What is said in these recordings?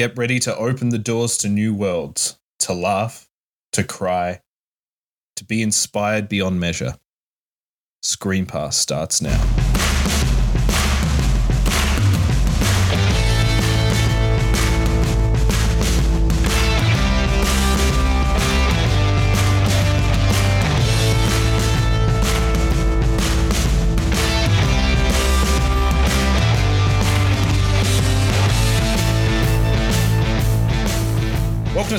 Get ready to open the doors to new worlds, to laugh, to cry, to be inspired beyond measure. Screen Pass starts now.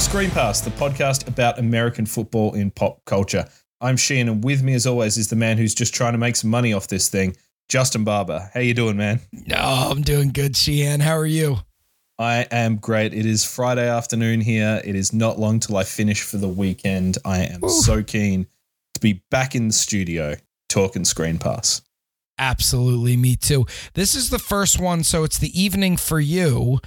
Screen Pass, the podcast about American football in pop culture. I'm Sheahan, and with me, as always, is the man who's just trying to make some money off this thing, Justin Barber. How you doing, man? No, I'm doing good, Sheahan. How are you? I am great. It is Friday afternoon here. It is not long till I finish for the weekend. I am Ooh. so keen to be back in the studio talking Screen Pass. Absolutely, me too. This is the first one, so it's the evening for you,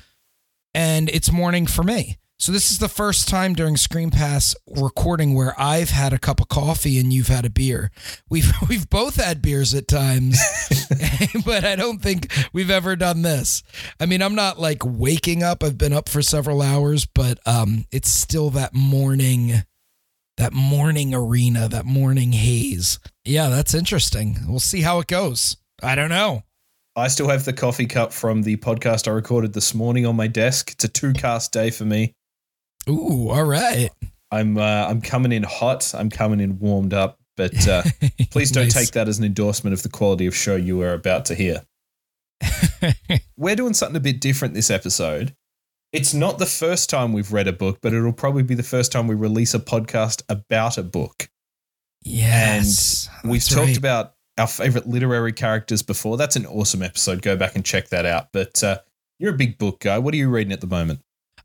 and it's morning for me. So this is the first time during Screen Pass recording where I've had a cup of coffee and you've had a beer. We've we've both had beers at times, but I don't think we've ever done this. I mean, I'm not like waking up. I've been up for several hours, but um, it's still that morning, that morning arena, that morning haze. Yeah, that's interesting. We'll see how it goes. I don't know. I still have the coffee cup from the podcast I recorded this morning on my desk. It's a two cast day for me. Ooh, all right. I'm uh, I'm coming in hot. I'm coming in warmed up. But uh, please don't Nice. take that as an endorsement of the quality of show you are about to hear. We're doing something a bit different this episode. It's not the first time we've read a book, but it'll probably be the first time we release a podcast about a book. Yes. We've talked right. about our favorite literary characters before. That's an awesome episode. Go back and check that out. But uh, you're a big book guy. What are you reading at the moment?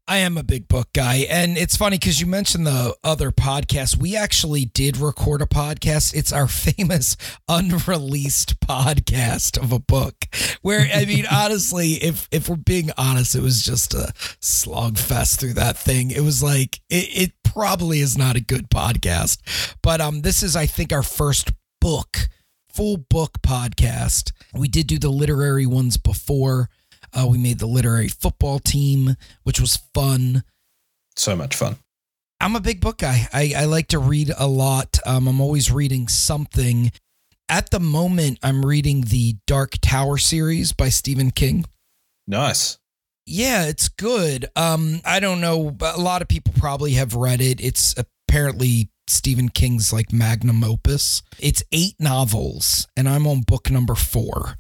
I am a big book guy. And it's funny because you mentioned the other podcast. We actually did record a podcast. It's our famous unreleased podcast of a book. Where I mean, honestly, if if we're being honest, it was just a slog fest through that thing. It was like it, it probably is not a good podcast. But um this is I think our first book, full book podcast. We did do the literary ones before. Uh, we made the literary football team, which was fun. So much fun. I'm a big book guy. I, I like to read a lot. Um, I'm always reading something. At the moment, I'm reading the Dark Tower series by Stephen King. Nice. Yeah, it's good. Um, I don't know. A lot of people probably have read it. It's apparently Stephen King's like magnum opus. It's eight novels, and I'm on book number four.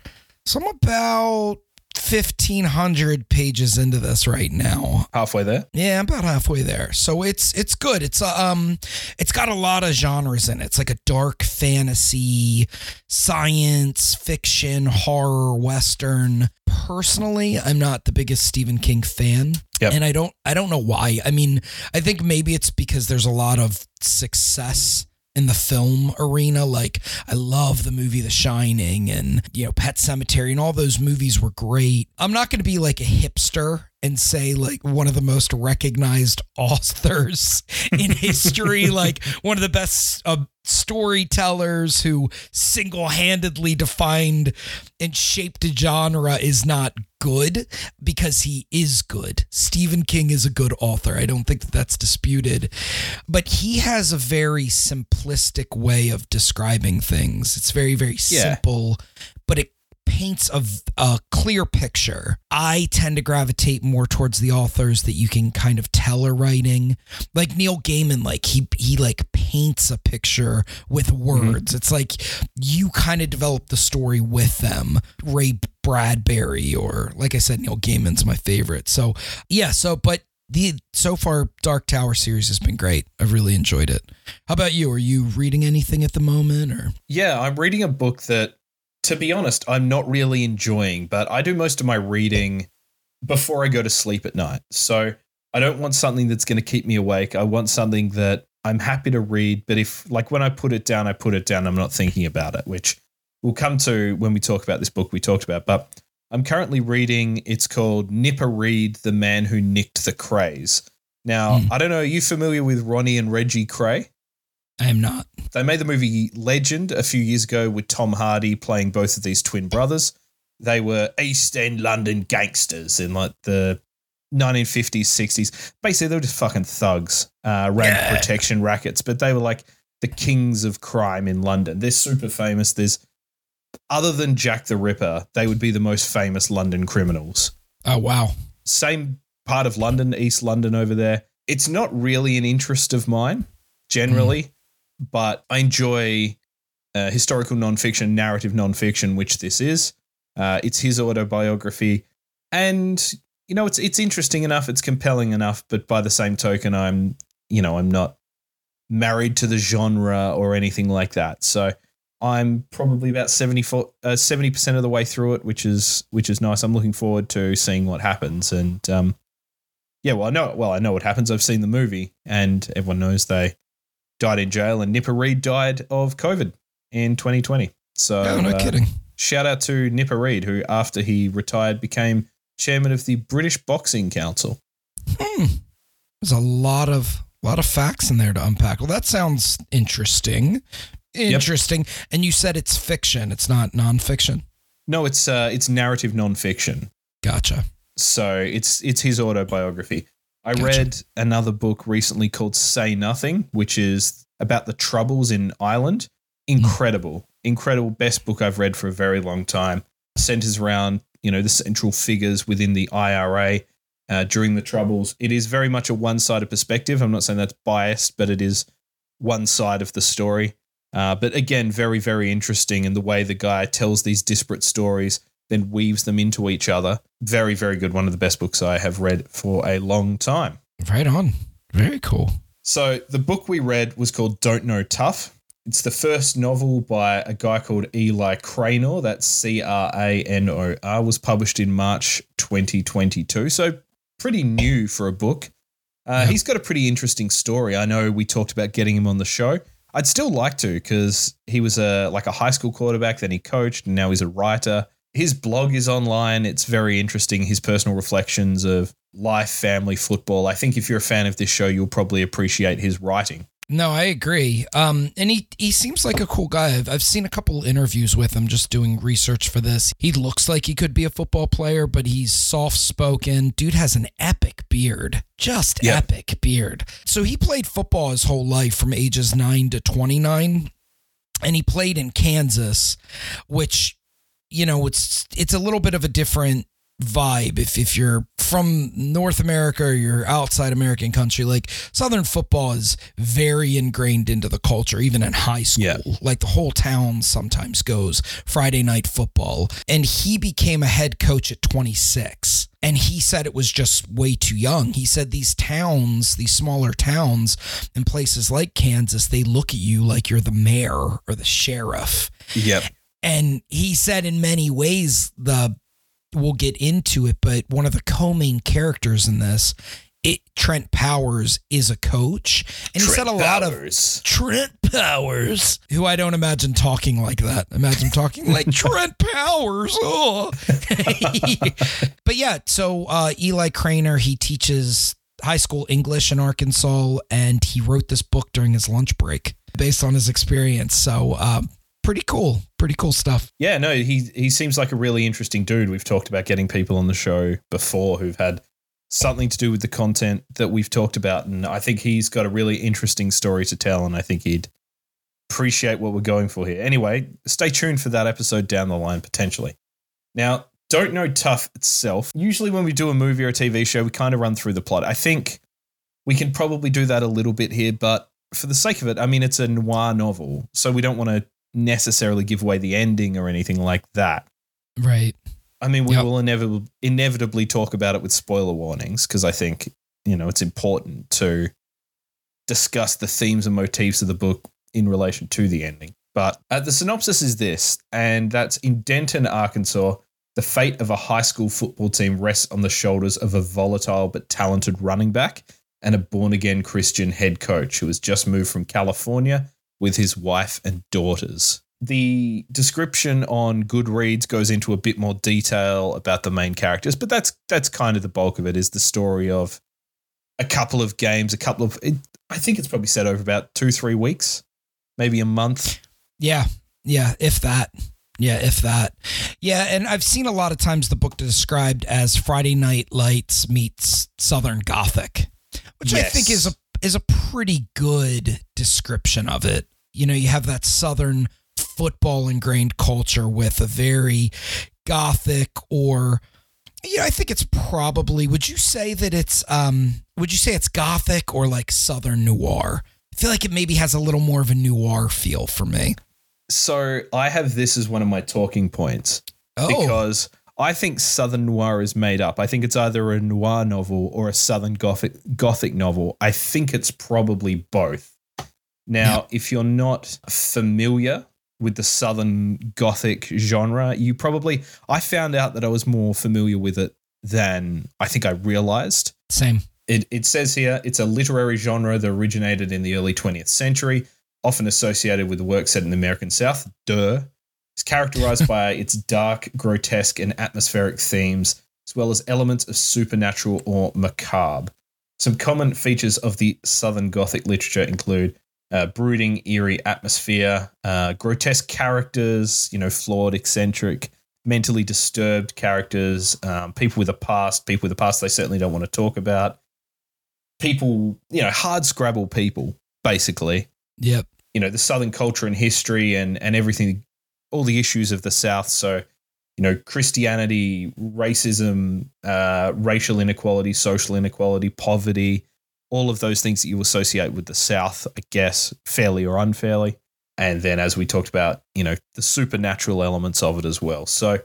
So I'm about 1500 pages into this right now. Halfway there. Yeah, I'm about halfway there. So it's it's good. It's uh, um it's got a lot of genres in it. It's like a dark fantasy, science fiction, horror, western. Personally, I'm not the biggest Stephen King fan. Yep. And I don't I don't know why. I mean, I think maybe it's because there's a lot of success in the film arena. Like I love the movie The Shining and you know Pet Sematary and all those movies were great. I'm not going to be like a hipster and say like one of the most recognized authors in history, like one of the best uh, storytellers who single-handedly defined and shaped a genre is not good because he is good. Stephen King is a good author. I don't think that that's disputed. But he has a very simplistic way of describing things. It's very, very Yeah. simple, but it paints a, a clear picture. I tend to gravitate more towards the authors that you can kind of tell are writing. Like Neil Gaiman, like he he like paints a picture with mm-hmm. words. It's like you kind of develop the story with them. Ray Bradbury or like I said, Neil Gaiman's my favorite. So yeah, so but the so far Dark Tower series has been great. I've really enjoyed it. How about you? Are you reading anything at the moment or Yeah, I'm reading a book that, to be honest, I'm not really enjoying, but I do most of my reading before I go to sleep at night. So I don't want something that's going to keep me awake. I want something that I'm happy to read, but if, like, when I put it down, I put it down. I'm not thinking about it, which we'll come to when we talk about this book we talked about. But I'm currently reading, it's called Nipper Read, The Man Who Nicked the Krays. Now, Hmm. I don't know, are you familiar with Ronnie and Reggie Kray? I am not. They made the movie Legend a few years ago with Tom Hardy playing both of these twin brothers. They were East End London gangsters in like the 1950s, 60s. Basically, they were just fucking thugs, uh, ran Yeah. protection rackets, but they were like the kings of crime in London. They're super famous. There's, other than Jack the Ripper, they would be the most famous London criminals. Oh wow. Same part of London, East London over there. It's not really an interest of mine generally, but I enjoy uh, historical nonfiction, narrative nonfiction, which this is. Uh, it's his autobiography, and you know it's it's interesting enough, it's compelling enough, but by the same token, I'm you know I'm not married to the genre or anything like that. So I'm probably about 74 uh, 70% of the way through it, which is which is nice. I'm looking forward to seeing what happens and um yeah, well I know well I know what happens. I've seen the movie and everyone knows they died in jail and Nipper Read died of COVID in 2020. So Oh, no uh, kidding. shout out to Nipper Read who after he retired became chairman of the British Boxing Council. Hmm. There's a lot of lot of facts in there to unpack. Well, that sounds interesting. Interesting. And you said it's fiction. It's not nonfiction. No, it's uh it's narrative nonfiction. Gotcha. So it's it's his autobiography. I Gotcha. read another book recently called Say Nothing, which is about the troubles in Ireland. Incredible, incredible, best book I've read for a very long time. Centers around you know the central figures within the IRA uh, during the troubles. It is very much a one-sided perspective. I'm not saying that's biased, but it is one side of the story. Uh, but again, very very interesting in the way the guy tells these disparate stories then weaves them into each other. Very, very good. One of the best books I have read for a long time. Right on. Very cool. So, the book we read was called Don't Know Tough. It's the first novel by a guy called Eli Cranor. That's C R A N O R. Was published in March 2022. So, pretty new for a book. Uh, Yeah. He's got a pretty interesting story. I know we talked about getting him on the show. I'd still like to because he was a like a high school quarterback, then he coached, and now he's a writer. His blog is online. It's very interesting. His personal reflections of life, family, football. I think if you're a fan of this show, you'll probably appreciate his writing. No, I agree. Um, and he he seems like a cool guy. I've, I've seen a couple interviews with him just doing research for this. He looks like he could be a football player, but he's soft spoken. Dude has an epic beard, just Yeah. epic beard. So he played football his whole life from ages nine to twenty nine, and he played in Kansas, which you know it's it's a little bit of a different vibe if if you're from North America or you're outside American country like Southern football is very ingrained into the culture even in high school. Yeah. like the whole town sometimes goes Friday night football. And he became a head coach at 26 and he said it was just way too young. He said these towns these smaller towns in places like Kansas they look at you like you're the mayor or the sheriff. Yep. And he said in many ways the we'll get into it, but one of the co-main characters in this, it Trent Powers is a coach. And he said a lot of Trent Powers, who I don't imagine talking like that. Imagine talking like Trent Powers. Oh. but yeah, so uh, Eli Cranor, he teaches high school English in Arkansas, and he wrote this book during his lunch break based on his experience. So uh, pretty cool, pretty cool stuff. Yeah, no, he he seems like a really interesting dude. We've talked about getting people on the show before who've had something to do with the content that we've talked about, and I think he's got a really interesting story to tell, and I think he'd appreciate what we're going for here. Anyway, stay tuned for that episode down the line potentially. Now, don't know tough itself. Usually, when we do a movie or a TV show, we kind of run through the plot. I think we can probably do that a little bit here, but for the sake of it, I mean, it's a noir novel, so we don't want to necessarily give away the ending or anything like that. Right. I mean, we Yep. will inevitably inevitably talk about it with spoiler warnings because I think you know it's important to discuss the themes and motifs of the book in relation to the ending. But uh, the synopsis is this, and that's in Denton, Arkansas. The fate of a high school football team rests on the shoulders of a volatile but talented running back and a born again Christian head coach who has just moved from California with his wife and daughters. The description on Goodreads goes into a bit more detail about the main characters, but that's that's kind of the bulk of it is the story of a couple of games, a couple of it, I think it's probably set over about 2 3 weeks, maybe a month. Yeah. Yeah. If that. Yeah, if that. Yeah, and I've seen a lot of times the book described as Friday Night Lights meets Southern Gothic, which I think is a is a pretty good description of it. You know, you have that Southern football ingrained culture with a very gothic or yeah, I think it's probably would you say that it's um would you say it's gothic or like southern noir? I feel like it maybe has a little more of a noir feel for me. So I have this as one of my talking points Oh, because I think Southern Noir is made up. I think it's either a noir novel or a Southern Gothic Gothic novel. I think it's probably both. Now, if you're not familiar with the Southern Gothic genre, you probably I found out that I was more familiar with it than I think I realized. same. It, it says here it's a literary genre that originated in the early 20th century, often associated with the work set in the American South. Duh. It's characterized by its dark, grotesque, and atmospheric themes, as well as elements of supernatural or macabre. Some common features of the Southern Gothic literature include uh, brooding, eerie atmosphere, uh, grotesque characters, you know, flawed, eccentric, mentally disturbed characters, um, people with a past, people with a past they certainly don't want to talk about, people, you know, hard scrabble people, basically. Yep. You know, the Southern culture and history and and everything, all the issues of the South. So, you know, Christianity, racism, uh, racial inequality, social inequality, poverty, all of those things that you associate with the South, I guess, fairly or unfairly. And then, as we talked about, you know, the supernatural elements of it as well. So,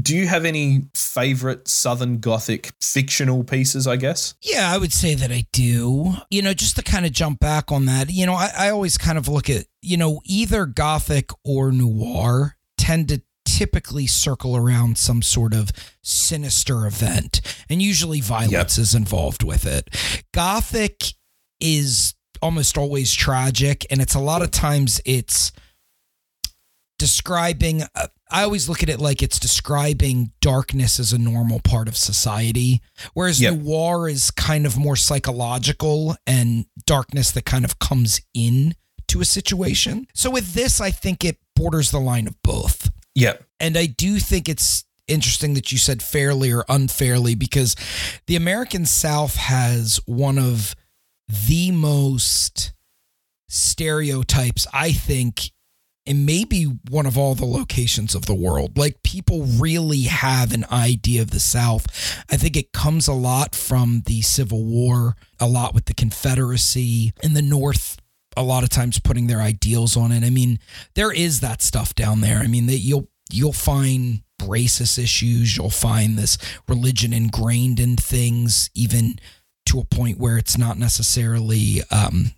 do you have any favorite Southern Gothic fictional pieces, I guess? Yeah, I would say that I do. You know, just to kind of jump back on that, you know, I, I always kind of look at, you know, either gothic or noir tend to typically circle around some sort of sinister event, and usually violence is involved with it. Gothic is almost always tragic, and it's a lot of times it's describing uh, i always look at it like it's describing darkness as a normal part of society whereas Yep. noir is kind of more psychological and darkness that kind of comes in to a situation so with this i think it borders the line of both Yep. and I do think it's interesting that you said fairly or unfairly because the American South has one of the most stereotypes, I think, and maybe one of all the locations of the world. Like people really have an idea of the South. I think it comes a lot from the Civil War, a lot with the Confederacy, and the North a lot of times putting their ideals on it. I mean, there is that stuff down there. I mean, that you'll you'll find racist issues, you'll find this religion ingrained in things, even to a point where it's not necessarily um,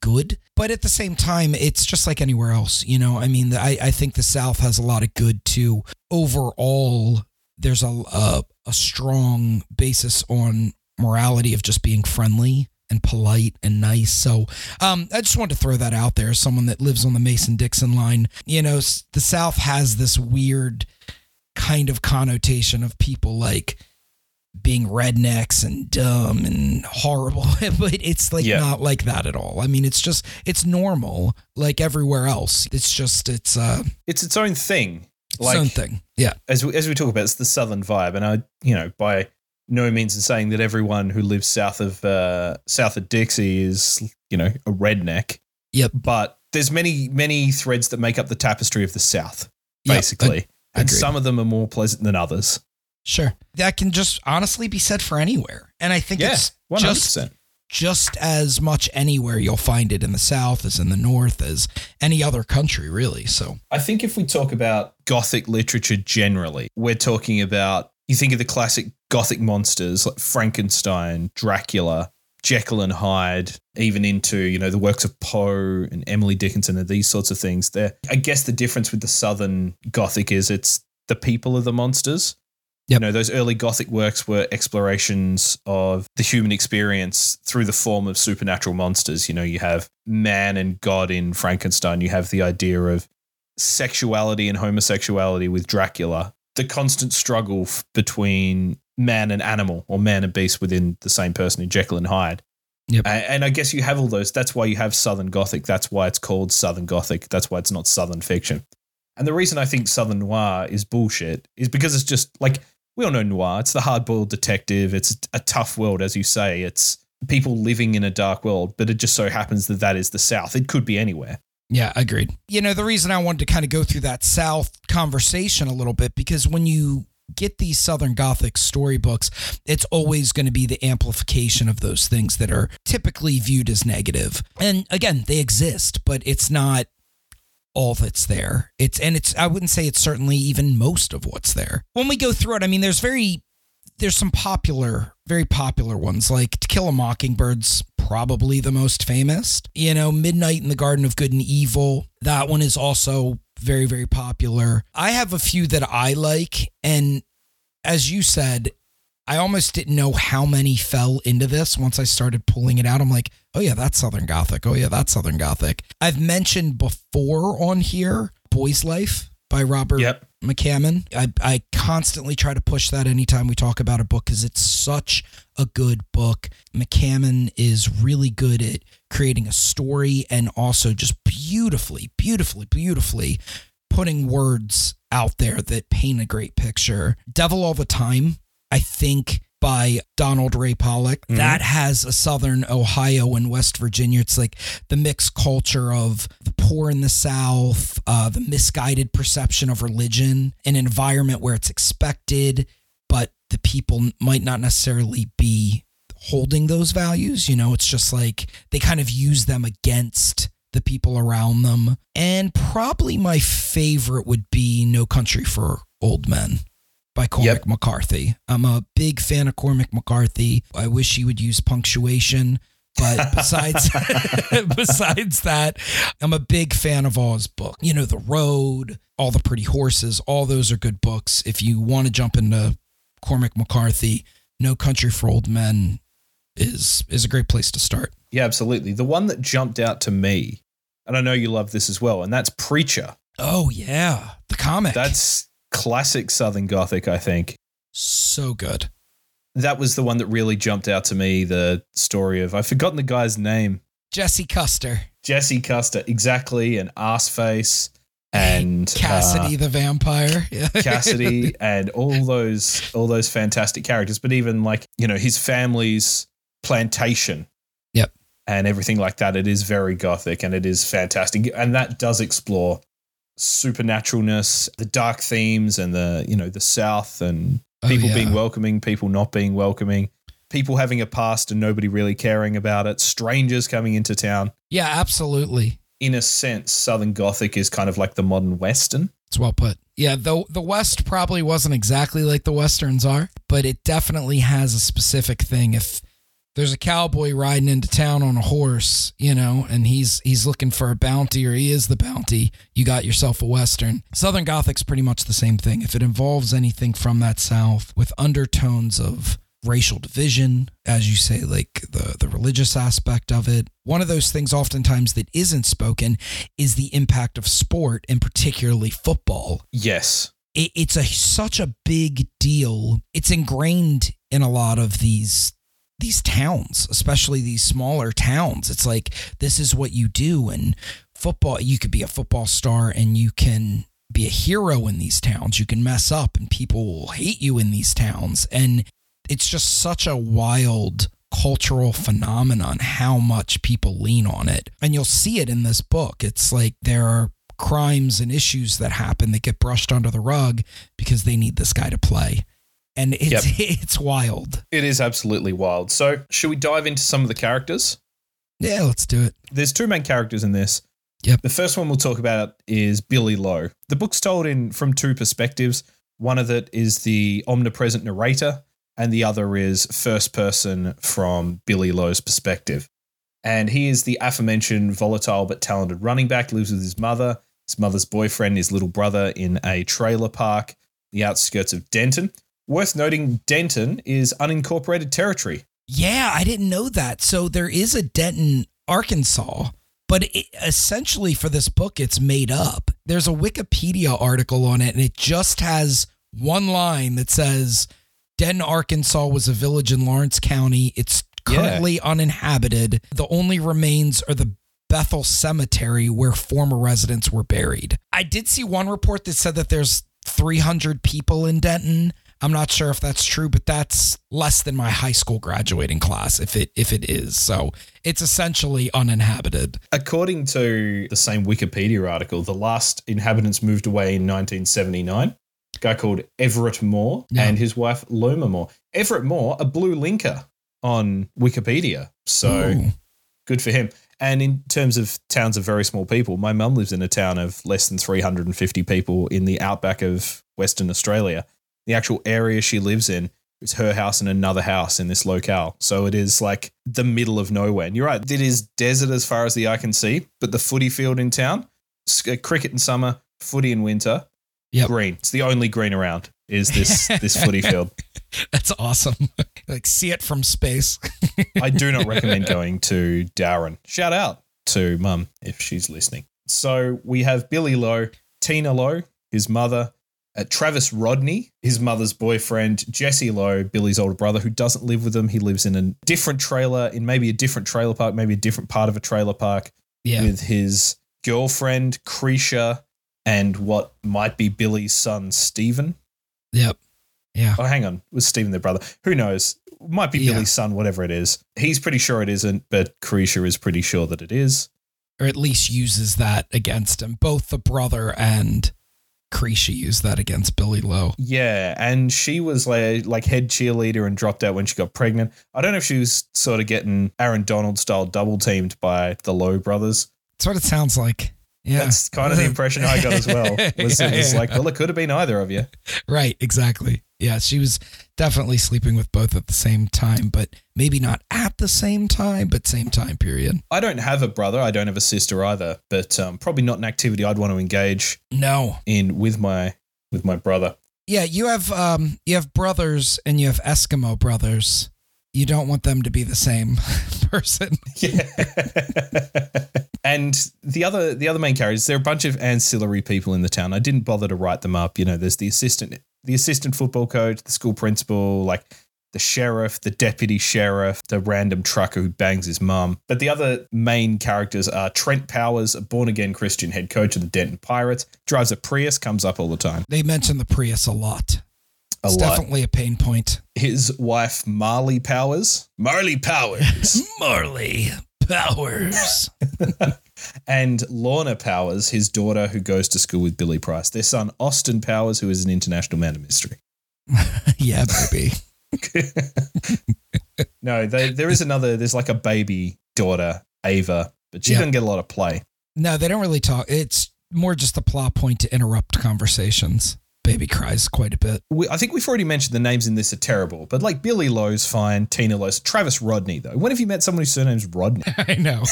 good. But at the same time, it's just like anywhere else. You know, I mean, I, I think the South has a lot of good too. Overall, there's a, a a strong basis on morality of just being friendly and polite and nice. So um, I just wanted to throw that out there as someone that lives on the Mason Dixon line. You know, the South has this weird kind of connotation of people like being rednecks and dumb and horrible, but it's like Yeah. not like that at all. I mean, it's just it's normal like everywhere else. It's just it's uh It's its own thing. its own thing. Yeah. as we, as we talk about, it's the southern vibe, and I, you know, by no means in saying that everyone who lives south of uh, south of Dixie is, you know, a redneck. Yep. But there's many many threads that make up the tapestry of the South, Yep, basically, and agreed. some of them are more pleasant than others. Sure. That can just honestly be said for anywhere. And I think Yeah, it's one hundred just percent. just as much anywhere you'll find it in the South as in the North as any other country, really. So I think if we talk about Gothic literature generally, we're talking about you think of the classic Gothic monsters like Frankenstein, Dracula, Jekyll and Hyde, even into you know the works of Poe and Emily Dickinson and these sorts of things. There, I guess the difference with the Southern Gothic is it's the people of the monsters. Yep. You know, those early Gothic works were explorations of the human experience through the form of supernatural monsters. You know, you have man and God in Frankenstein. You have the idea of sexuality and homosexuality with Dracula. The constant struggle f- between man and animal or man and beast within the same person in Jekyll and Hyde. Yep. A- And I guess you have all those. That's why you have Southern Gothic. That's why it's called Southern Gothic. That's why it's not Southern fiction. And the reason I think Southern Noir is bullshit is because it's just like we all know noir. It's the hard boiled detective. It's a tough world, as you say. It's people living in a dark world, but it just so happens that that is the South. It could be anywhere. Yeah, agreed. You know, the reason I wanted to kind of go through that South conversation a little bit, because when you get these Southern Gothic storybooks, it's always going to be the amplification of those things that are typically viewed as negative. And again, they exist, but it's not all that's there. It's and it's I wouldn't say it's certainly even most of what's there. When we go through it, I mean there's very there's some popular, very popular ones like To Kill a Mockingbird's probably the most famous. You know, Midnight in the Garden of Good and Evil. That one is also very very popular. I have a few that I like and as you said, I almost didn't know how many fell into this once I started pulling it out. I'm like, oh yeah, that's Southern Gothic. Oh yeah, that's Southern Gothic. I've mentioned before on here Boy's Life by Robert Yep. McCammon. I, I constantly try to push that anytime we talk about a book because it's such a good book. McCammon is really good at creating a story and also just beautifully, beautifully, beautifully putting words out there that paint a great picture. Devil All the Time, I think by Donald Ray Pollock. Mhm. That has a Southern Ohio and West Virginia. It's like the mixed culture of the poor in the South, uh, the misguided perception of religion, an environment where it's expected, but the people might not necessarily be holding those values. You know, it's just like they kind of use them against the people around them. And probably my favorite would be No Country for Old Men by Cormac Yep. McCarthy. I'm a big fan of Cormac McCarthy. I wish he would use punctuation. But besides besides that, I'm a big fan of all his books. You know, The Road, All the Pretty Horses, all those are good books. If you want to jump into Cormac McCarthy, No Country for Old Men is is a great place to start. Yeah, absolutely. The one that jumped out to me, and I know you love this as well, and that's Preacher. Oh yeah, the comic. That's classic Southern Gothic, I think. so good. That was the one that really jumped out to me. The story of I've forgotten the guy's name. Jesse Custer, Jesse Custer, exactly, and Arseface and Cassidy the vampire. Uh, Cassidy, and all those all those fantastic characters. But even like you know his family's plantation, Yep. and everything like that. It is very gothic, and it is fantastic, and that does explore supernaturalness, the dark themes, and the you know the South and Oh, people yeah. being welcoming, people not being welcoming, people having a past and nobody really caring about it, strangers coming into town. Yeah, absolutely. In a sense, Southern Gothic is kind of like the modern Western. It's well put. Yeah, though the West probably wasn't exactly like the Westerns are, but it definitely has a specific thing. If there's a cowboy riding into town on a horse, you know, and he's he's looking for a bounty or he is the bounty, you got yourself a Western. Southern Gothic's pretty much the same thing. If it involves anything from that South with undertones of racial division, as you say, like the, the religious aspect of it. One of those things oftentimes that isn't spoken is the impact of sport and particularly football. Yes. It, it's a such a big deal. It's ingrained in a lot of these these towns, especially these smaller towns. It's like this is what you do and football you could be a football star and you can be a hero in these towns. You can mess up and people will hate you in these towns and it's just such a wild cultural phenomenon how much people lean on it. And you'll see it in this book. It's like there are crimes and issues that happen that get brushed under the rug because they need this guy to play. And it's Yep. it's wild. It is absolutely wild. So, should we dive into some of the characters? Yeah, let's do it. There's two main characters in this. Yep. The first one we'll talk about is Billy Lowe. The book's told in from two perspectives. One of it is the omnipresent narrator, and the other is first person from Billy Lowe's perspective. And he is the aforementioned volatile but talented running back, lives with his mother, his mother's boyfriend, his little brother in a trailer park, the outskirts of Denton. Worth noting, Denton is unincorporated territory. Yeah, I didn't know that. So there is a Denton, Arkansas, but it, essentially for this book, it's made up. There's a Wikipedia article on it, and it just has one line that says Denton, Arkansas was a village in Lawrence County. It's Yeah. currently uninhabited. The only remains are the Bethel Cemetery where former residents were buried. I did see one report that said that there's 300 people in Denton. I'm not sure if that's true, but that's less than my high school graduating class if it if it is. So it's essentially uninhabited. According to the same Wikipedia article, the last inhabitants moved away in 1979. A guy called Everett Moore Yeah. and his wife Loma Moore. Everett Moore, a blue linker on Wikipedia. So Ooh. good for him. And in terms of towns of very small people, my mum lives in a town of less than 350 people in the outback of Western Australia. The actual area she lives in is her house and another house in this locale. So it is like the middle of nowhere. And you're right, it is desert as far as the eye can see, but the footy field in town, uh, cricket in summer, footy in winter, Yep. green. It's the only green around is this this footy field. That's awesome. like see it from space. I do not recommend going to Darren. Shout out to mum if she's listening. So we have Billy Lowe, Tina Lowe, his mother, uh, Travis Rodney, his mother's boyfriend, Jesse Lowe, Billy's older brother, who doesn't live with them. He lives in a different trailer, in maybe a different trailer park, maybe a different part of a trailer park Yeah. with his girlfriend, Creesha, and what might be Billy's son, Stephen. Yep. Yeah. Oh, hang on. Was Stephen their brother? Who knows? Might be Yeah. Billy's son, whatever it is. He's pretty sure it isn't, but Creesha is pretty sure that it is. Or at least uses that against him. Both the brother and Creesha used that against Billy Lowe. Yeah, and she was like, like head cheerleader and dropped out when she got pregnant. I don't know if she was sort of getting Aaron Donald style double teamed by the Lowe brothers. That's what it sounds like. Yeah. That's kind of the impression I got as well. Was Yeah, it was yeah. like, well, it could have been either of you. Right, exactly. Yeah, she was definitely sleeping with both at the same time, but maybe not at the same time, but same time period. I don't have a brother. I don't have a sister either, but um, probably not an activity I'd want to engage No. in with my with my brother. Yeah, you have um you have brothers and you have Eskimo brothers. You don't want them to be the same person. Yeah. and the other the other main characters, there are a bunch of ancillary people in the town. I didn't bother to write them up. You know, there's the assistant the assistant football coach, the school principal, like the sheriff, the deputy sheriff, the random trucker who bangs his mum. But the other main characters are Trent Powers, a born again Christian head coach of the Denton Pirates, drives a Prius, comes up all the time. They mention the Prius a lot. A it's lot. definitely a pain point. His wife, Marley Powers. Marley Powers. Marley Powers. and Lorna Powers, his daughter, who goes to school with Billy Price. Their son, Austin Powers, who is an international man of mystery. yeah, baby. no, they, there is another, there's like a baby daughter, Ava, but she Yeah. doesn't get a lot of play. No, they don't really talk. It's more just a plot point to interrupt conversations. Baby cries quite a bit. We, I think we've already mentioned the names in this are terrible, but like Billy Lowe's fine, Tina Lowe's, Travis Rodney, though. When have you met someone whose surname's Rodney? I know.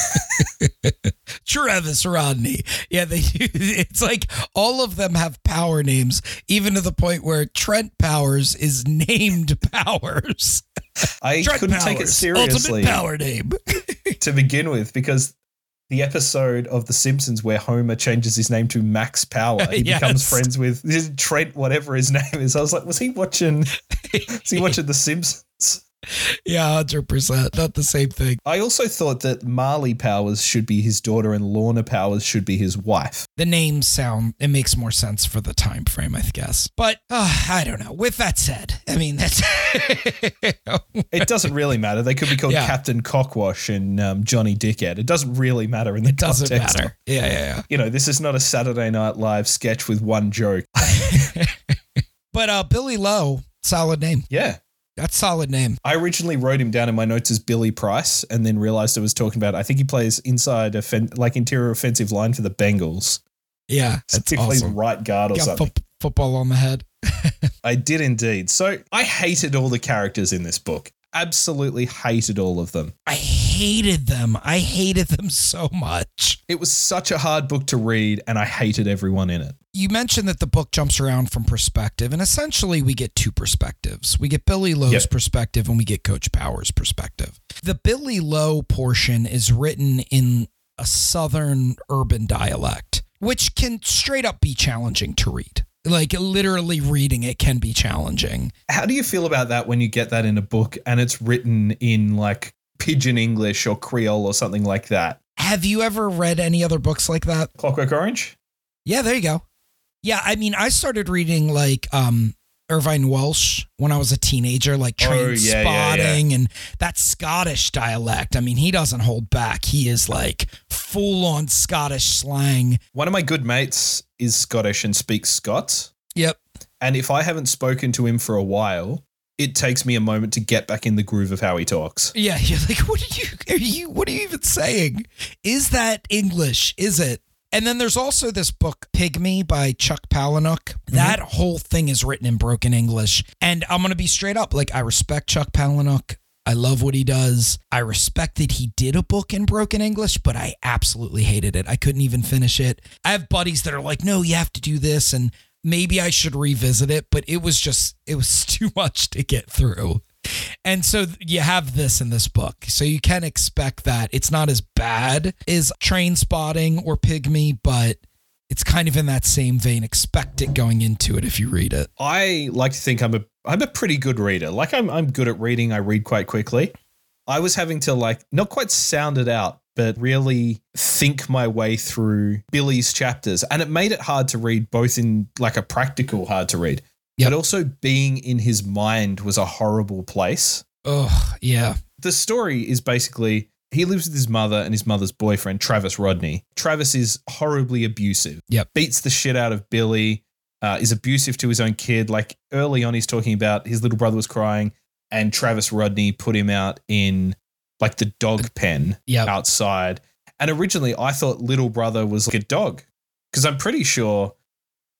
Travis Rodney. Yeah, they. It's like all of them have power names, even to the point where Trent Powers is named Powers. I Trent couldn't Powers, take it seriously Ultimate power name. to begin with because the episode of The Simpsons where Homer changes his name to Max Power, he Yes. becomes friends with Trent, whatever his name is. I was like, was he watching? Was he watching The Simpsons? yeah, hundred percent. Not the same thing. I also thought that Marley Powers should be his daughter and Lorna Powers should be his wife. The names sound. It makes more sense for the time frame, I guess. But uh, I don't know. With that said, I mean that's. It doesn't really matter. They could be called Yeah. Captain Cockwash and um, Johnny Dickhead. It doesn't really matter in the it doesn't context. matter. Yeah, yeah, yeah. You know, this is not a Saturday Night Live sketch with one joke. but uh, Billy Lowe, solid name. Yeah. That's solid name. I originally wrote him down in my notes as Billy Price, and then realized I was talking about. I think he plays inside, offen- like interior offensive line for the Bengals. Yeah, that's he plays awesome. right guard or Got something. fo- football on the head. I did indeed. So I hated all the characters in this book. Absolutely hated all of them. I hated them. I hated them so much. It was such a hard book to read, and I hated everyone in it. You mentioned that the book jumps around from perspective, and essentially we get two perspectives. We get Billy Lowe's Yep. perspective and we get Coach Powers' perspective. The Billy Lowe portion is written in a southern urban dialect, which can straight up be challenging to read. Like literally reading it can be challenging. How do you feel about that when you get that in a book and it's written in like pidgin English or Creole or something like that? Have you ever read any other books like that? Clockwork Orange? Yeah, there you go. Yeah, I mean, I started reading like um Irvine Welsh when I was a teenager, like Oh, train yeah, yeah, spotting and that Scottish dialect. I mean, he doesn't hold back. He is like full on Scottish slang. One of my good mates is Scottish and speaks Scots. Yep. And if I haven't spoken to him for a while, it takes me a moment to get back in the groove of how he talks. Yeah, you're like, what are you are you what are you even saying? Is that English? Is it? And then there's also this book, Pygmy by Chuck Palahniuk. Mm-hmm. That whole thing is written in broken English. And I'm gonna be straight up. Like, I respect Chuck Palahniuk. I love what he does. I respect that he did a book in broken English, but I absolutely hated it. I couldn't even finish it. I have buddies that are like, no, you have to do this. And maybe I should revisit it, but it was just, it was too much to get through. And so you have this in this book. So you can expect that it's not as bad as Trainspotting or pygmy, but it's kind of in that same vein. Expect it going into it if you read it. I like to think I'm a I'm a pretty good reader. Like I'm I'm good at reading. I read quite quickly. I was having to like not quite sound it out, but really think my way through Billy's chapters. And it made it hard to read, both in like a practical hard to read, Yep. but also being in his mind was a horrible place. Oh, yeah. The story is basically he lives with his mother and his mother's boyfriend, Travis Rodney. Travis is horribly abusive. Yep. Beats the shit out of Billy, uh, is abusive to his own kid. Like early on, he's talking about his little brother was crying and Travis Rodney put him out in like the dog pen Yep. outside. And originally, I thought little brother was like a dog because I'm pretty sure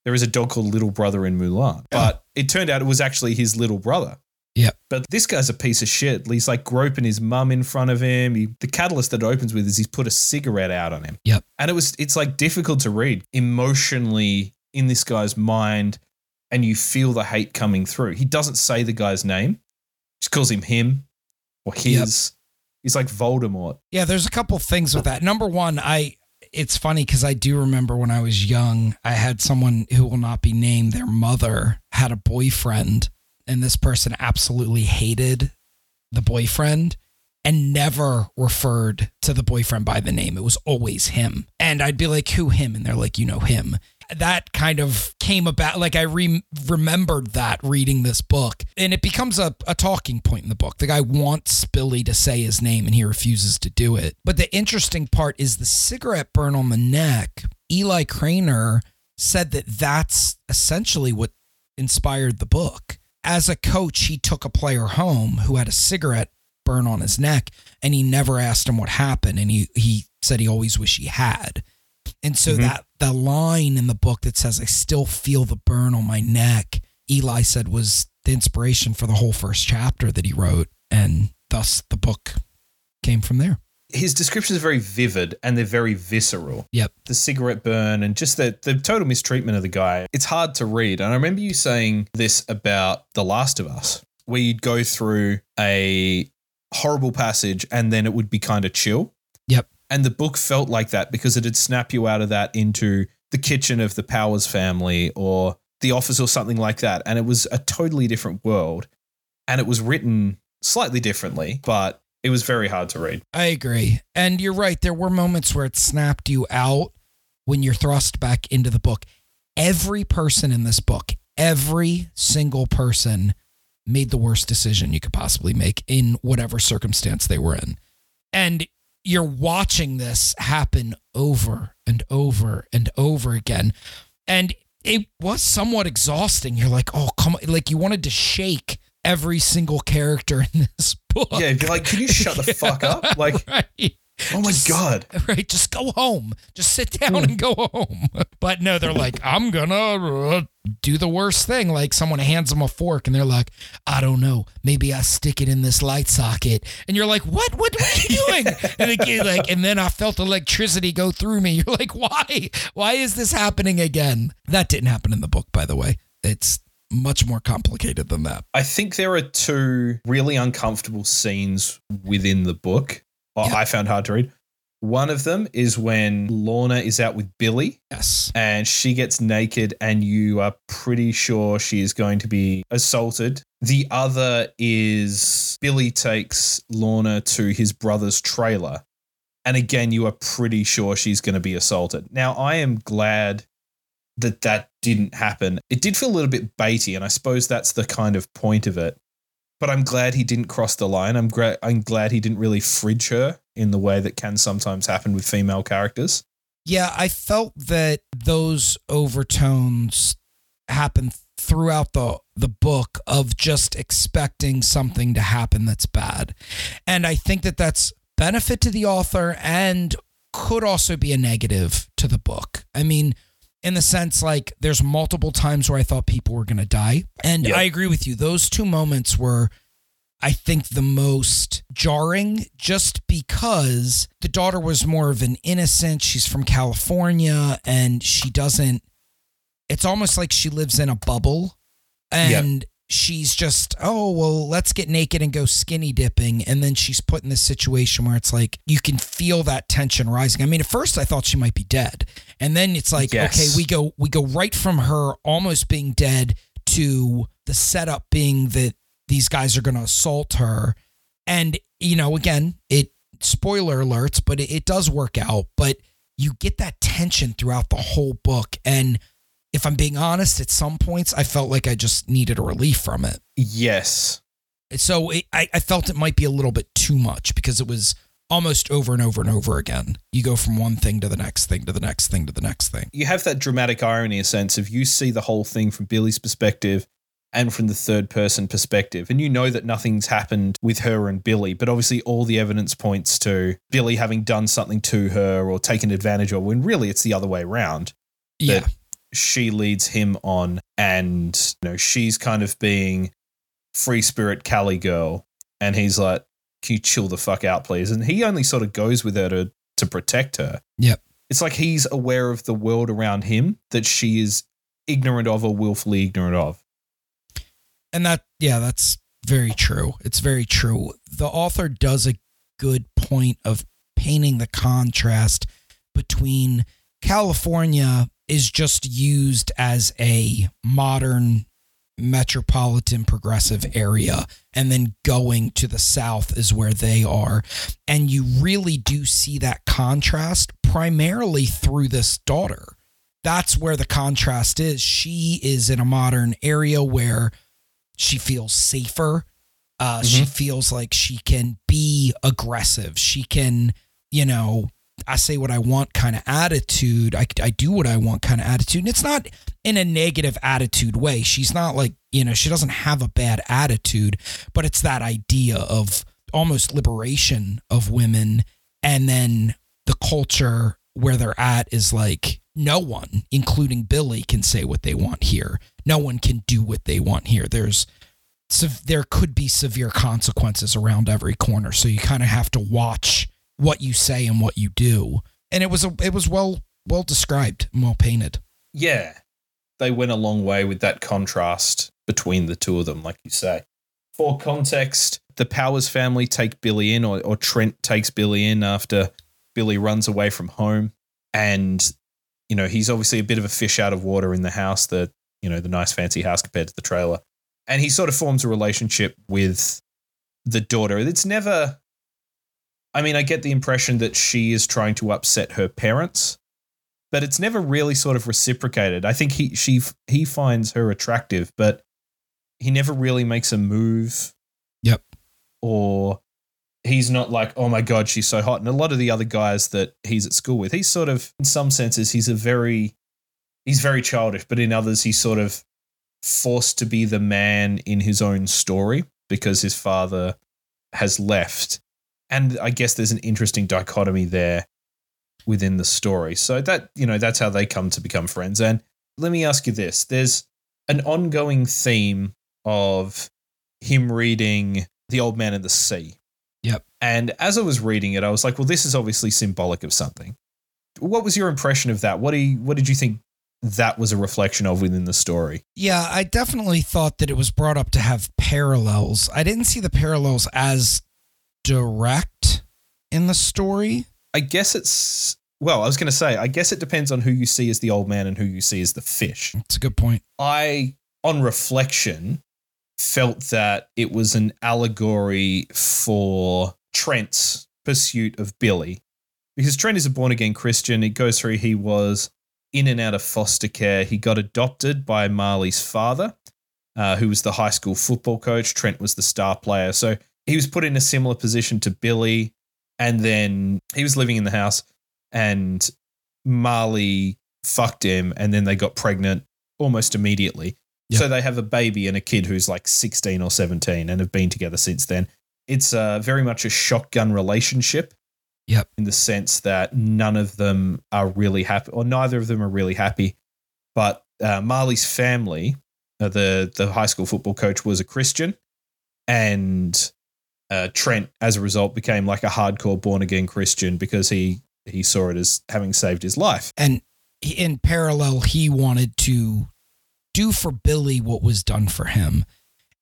there is a dog called Little Brother in Mulan. But it turned out it was actually his little brother. Yeah. But this guy's a piece of shit. He's like groping his mum in front of him. He, the catalyst that it opens with is he's put a cigarette out on him. Yep. And it was it's like difficult to read emotionally in this guy's mind, and you feel the hate coming through. He doesn't say the guy's name, just calls him him or his. He's like Voldemort. Yeah, there's a couple things with that. Number one, I it's funny because I do remember when I was young, I had someone who will not be named, their mother had a boyfriend, and this person absolutely hated the boyfriend and never referred to the boyfriend by the name. It was always him. And I'd be like, who him? And they're like, you know him. That kind of came about. Like I re- remembered that reading this book, and it becomes a, a talking point in the book. The guy wants Billy to say his name, and he refuses to do it. But the interesting part is the cigarette burn on the neck. Eli Cranor said that that's essentially what inspired the book. As a coach, he took a player home who had a cigarette burn on his neck and he never asked him what happened and he he said he always wished he had. And so Mhm. that the line in the book that says I still feel the burn on my neck, Eli said was the inspiration for the whole first chapter that he wrote and thus the book came from there. His descriptions are very vivid and they're very visceral. Yep. The cigarette burn and just the, the total mistreatment of the guy. It's hard to read. And I remember you saying this about The Last of Us, where you'd go through a horrible passage and then it would be kind of chill. And the book felt like that because it'd snap you out of that into the kitchen of the Powers family or the office or something like that. And it was a totally different world. And it was written slightly differently, but it was very hard to read. I agree. And you're right. There were moments where it snapped you out when you're thrust back into the book. Every person in this book, every single person made the worst decision you could possibly make in whatever circumstance they were in. And you're watching this happen over and over and over again. And it was somewhat exhausting. You're like, oh, come on. Like you wanted to shake every single character in this book. Yeah, like, can you shut the fuck up? Like, right. Oh my Just- God. Right, just go home. Just sit down and go home. But no, they're like, I'm gonna uh, do the worst thing. Like someone hands them a fork and they're like, I don't know, maybe I stick it in this light socket. And you're like, what? What, what are you doing? and again, like, and then I felt electricity go through me. You're like, why? Why is this happening again? That didn't happen in the book, by the way. It's much more complicated than that. I think there are two really uncomfortable scenes within the book Yeah. I found hard to read. One of them is when Lorna is out with Billy Yes. and she gets naked, and you are pretty sure she is going to be assaulted. The other is Billy takes Lorna to his brother's trailer And again, you are pretty sure she's going to be assaulted. Now, I am glad that that didn't happen. It did feel a little bit baity, and I suppose that's the kind of point of it. But I'm glad he didn't cross the line. I'm gra- I'm glad he didn't really fridge her in the way that can sometimes happen with female characters. Yeah, I felt that those overtones happen throughout the the book of just expecting something to happen that's bad. And I think that that's benefit to the author and could also be a negative to the book. I mean, in the sense like there's multiple times where I thought people were going to die. And Yeah. I agree with you. Those two moments were I think the most jarring just because the daughter was more of an innocent. She's from California and she doesn't it's almost like she lives in a bubble and she's just oh well let's get naked and go skinny dipping. And then she's put in this situation where it's like you can feel that tension rising. I mean at first i thought she might be dead. And then it's like Yes. okay we go we go right from her almost being dead to the setup being that these guys are going to assault her. And you know again it spoiler alerts but it, it does work out. But you get that tension throughout the whole book. And if i'm being honest at some points i felt like i just needed a relief from it Yes. so it, I, I felt it might be a little bit too much because it was almost over and over and over again you go from one thing to the next thing to the next thing to the next thing You have that dramatic irony, a sense of you see the whole thing from Billy's perspective and from the third person perspective. And you know that nothing's happened with her and Billy, but obviously all the evidence points to Billy having done something to her or taken advantage of, when really it's the other way around. yeah she leads him on and you know she's kind of being free spirit Cali girl and he's like can you chill the fuck out please and he only sort of goes with her to to protect her Yep. it's like he's aware of the world around him that she is ignorant of or willfully ignorant of And that, yeah, that's very true. It's very true. The author does a good point of painting the contrast between California is just used as a modern metropolitan progressive area and then going to the south is where they are and you really do see that contrast primarily through this daughter that's where the contrast is she is in a modern area where she feels safer. Uh, She feels like she can be aggressive. She can, you know, I say what I want kind of attitude. I, I do what I want kind of attitude. And it's not in a negative attitude way. She's not like, you know, she doesn't have a bad attitude, but it's that idea of almost liberation of women. And then the culture where they're at is like, no one, including Billy, can say what they want here. No one can do what they want here. There's sev- there could be severe consequences around every corner, so you kind of have to watch what you say and what you do. And it was a, it was well well described, well painted. yeah. They went a long way with that contrast between the two of them like you say. For context the powers family take billy in or, or trent takes billy in after billy runs away from home. And you know he's obviously a bit of a fish out of water in the house the you know the nice fancy house compared to the trailer. And he sort of forms a relationship with the daughter. It's never i mean i get the impression that she is trying to upset her parents but it's never really sort of reciprocated i think he she he finds her attractive but he never really makes a move Yep. or he's not like, oh my God, she's so hot. And a lot of the other guys that he's at school with, he's sort of, in some senses, he's a very, he's very childish, but in others, he's sort of forced to be the man in his own story because his father has left. And I guess there's an interesting dichotomy there within the story. So that, you know, that's how they come to become friends. And let me ask you this there's an ongoing theme of him reading The Old Man and the Sea. Yep. And as I was reading it, I was like, well, this is obviously symbolic of something. What was your impression of that? What do you, what did you think that was a reflection of within the story? Yeah, I definitely thought that it was brought up to have parallels. I didn't see the parallels as direct in the story. I guess it's well, I was going to say, I guess it depends on who you see as the old man and who you see as the fish. That's a good point. I, on reflection, felt that it was an allegory for Trent's pursuit of Billy because Trent is a born again Christian. It goes through he was in and out of foster care. He got adopted by Marley's father, uh, who was the high school football coach. Trent was the star player. So he was put in a similar position to Billy. And then he was living in the house, and Marley fucked him, and then they got pregnant almost immediately. Yep. So they have a baby and a kid who's like 16 or 17 and have been together since then. It's uh, very much a shotgun relationship. Yep. In the sense that none of them are really happy, or neither of them are really happy. But uh, Marley's family, uh, the the high school football coach, was a Christian, and uh, Trent, as a result, became like a hardcore born again Christian because he he saw it as having saved his life. And in parallel, he wanted to do for Billy what was done for him.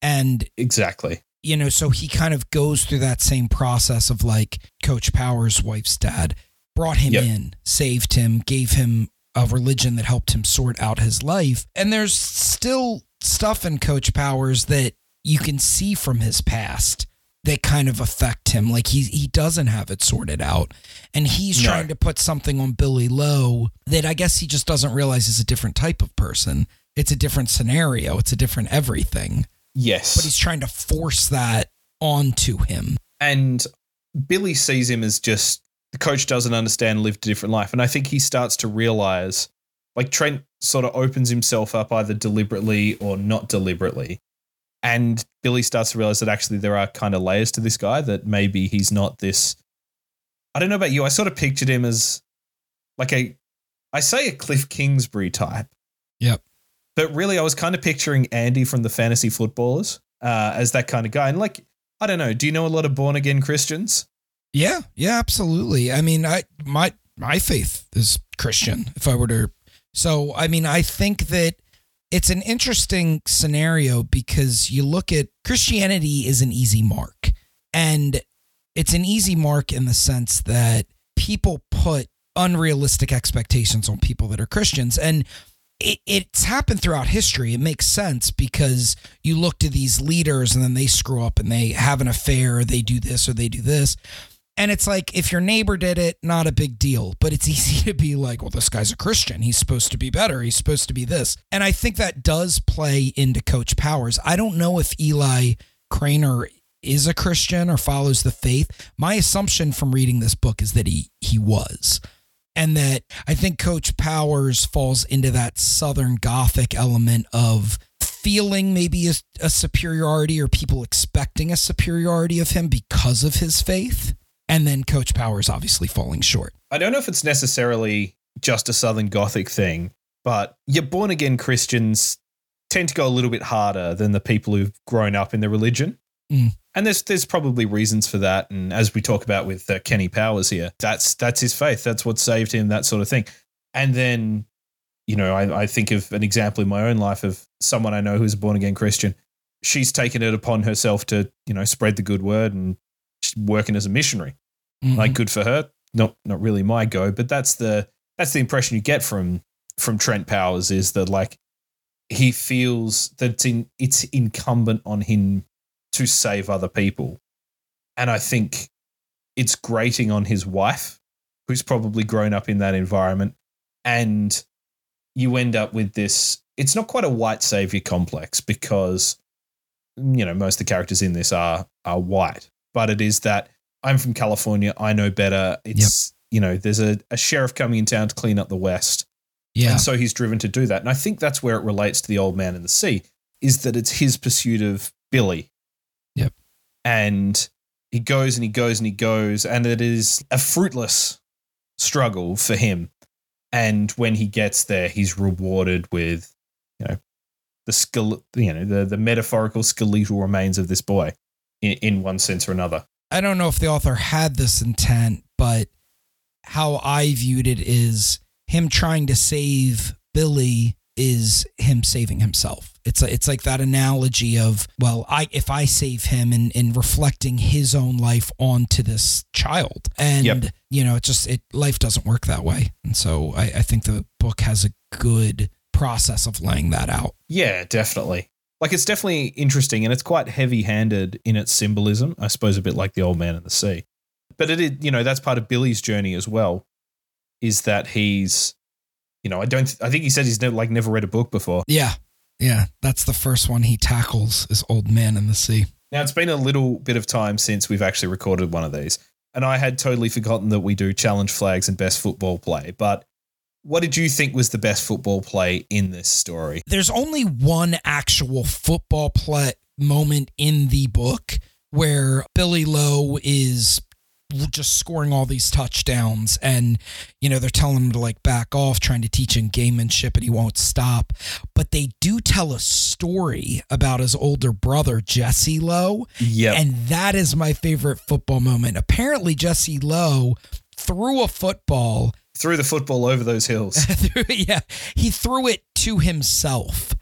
And Exactly. you know, so he kind of goes through that same process of like Coach Powers' wife's dad brought him Yep. in, saved him, gave him a religion that helped him sort out his life. And there's still stuff in Coach Powers that you can see from his past that kind of affect him. Like he he doesn't have it sorted out. And he's No. trying to put something on Billy Lowe that I guess he just doesn't realize is a different type of person. It's a different scenario. It's a different everything Yes. but he's trying to force that onto him. and Billy sees him as just the coach doesn't understand, lived a different life. And I think he starts to realize, like Trent sort of opens himself up either deliberately or not deliberately. And Billy starts to realize that actually there are kind of layers to this guy, that maybe he's not this. I don't know about you. I sort of pictured him as like a, I say a Kliff Kingsbury type. Yep. But really, I was kind of picturing Andy from the fantasy footballers uh, as that kind of guy. And like, I don't know. Do you know a lot of born again Christians? Yeah, yeah, absolutely. I mean, I my my faith is Christian. If I were to, so I mean, I think that it's an interesting scenario because you look at Christianity is an easy mark, and it's an easy mark in the sense that people put unrealistic expectations on people that are Christians, and it, it's happened throughout history. It makes sense because you look to these leaders and then they screw up and they have an affair, or they do this or they do this. And it's like if your neighbor did it, not a big deal. But it's easy to be like, well, this guy's a Christian. He's supposed to be better. He's supposed to be this. And I think that does play into Coach Powers. I don't know if Eli Cranor is a Christian or follows the faith. My assumption from reading this book is that he he was. And that I think Coach Powers falls into that Southern Gothic element of feeling maybe a, a superiority or people expecting a superiority of him because of his faith. And then Coach Powers obviously falling short. I don't know if it's necessarily just a Southern Gothic thing, but your born again Christians tend to go a little bit harder than the people who've grown up in the religion. Mm. And there's there's probably reasons for that. And as we talk about with uh, Kenny Powers here, that's that's his faith. That's what saved him. That sort of thing. And then, you know, I, I think of an example in my own life of someone I know who's a born again Christian. She's taken it upon herself to you know spread the good word and she's working as a missionary Mhm. like good for her not not really my go but that's the that's the impression you get from from Trent Powers is that like he feels that it's in it's incumbent on him to save other people and i think it's grating on his wife who's probably grown up in that environment and you end up with this it's not quite a white savior complex because you know most of the characters in this are are white but it is that i'm from california. I know better. It's you know there's a, a sheriff coming in town to clean up the west. Yeah. and so he's driven to do that. And i think that's where it relates to the old man in the sea is that it's his pursuit of billy. Yep. and he goes and he goes and he goes and it is a fruitless struggle for him. And when he gets there he's rewarded with you know the skele- you know the, the metaphorical skeletal remains of this boy in, in one sense or another I don't know if the author had this intent, but how I viewed it is him trying to save Billy is him saving himself. It's a, it's like that analogy of well, I if I save him and and reflecting his own life onto this child, and Yep. you know, it just it life doesn't work that way, and so I, I think the book has a good process of laying that out. Yeah, definitely. Like it's definitely interesting and it's quite heavy handed in its symbolism. I suppose a bit like the old man in the sea. But it is, you know, that's part of Billy's journey as well, is that he's, you know, I don't, I think he said he's never, like never read a book before. Yeah. Yeah. That's the first one he tackles is Old Man in the Sea. Now it's been a little bit of time since we've actually recorded one of these, and I had totally forgotten that we do challenge flags and best football play. But what did you think was the best football play in this story? There's only one actual football play moment in the book where Billy Lowe is just scoring all these touchdowns and you know they're telling him to like back off trying to teach him gamemanship and he won't stop. But they do tell a story about his older brother Jesse Lowe. Yeah, and that is my favorite football moment. Apparently Jesse Lowe threw a football threw the football over those hills. yeah, he threw it to himself.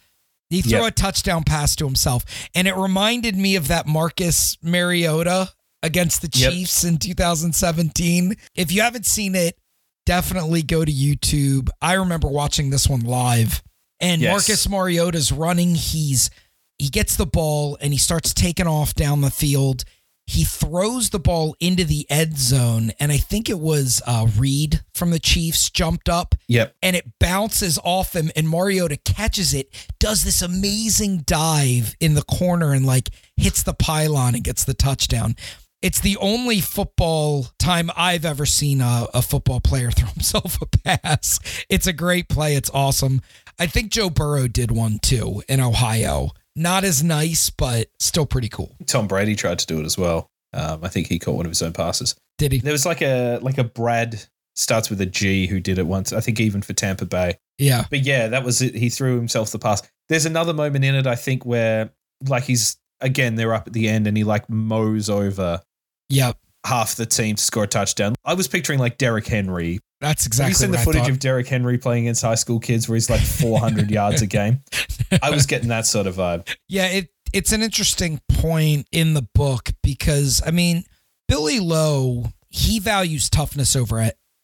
He threw Yep. a touchdown pass to himself, and it reminded me of that Marcus Mariota against the Yep. Chiefs in 2017. If you haven't seen it, definitely go to YouTube. I remember watching this one live, and Yes. Marcus Mariota's running. He's he gets the ball and he starts taking off down the field. He throws the ball into the end zone, and I think it was uh, Reed from the Chiefs jumped up yep, and it bounces off him and Mariota catches it, does this amazing dive in the corner and like hits the pylon and gets the touchdown. It's the only football time I've ever seen a, a football player throw himself a pass. It's a great play. It's awesome. I think Joe Burrow did one too in Ohio. Not as nice, but still pretty cool. Tom Brady tried to do it as well. Um, I think he caught one of his own passes. Did he? There was like a like a Brad starts with a G who did it once. I think even for Tampa Bay. Yeah. But yeah, that was it. He threw himself the pass. There's another moment in it, I think, where like he's again they're up at the end and he like mows over Yep. Half the team to score a touchdown. I was picturing like Derrick Henry. That's exactly Have you seen the footage thought. of Derrick Henry playing against high school kids where he's like 400 yards a game? I was getting that sort of vibe. Yeah, it it's an interesting point in the book because I mean, Billy Lowe, he values toughness over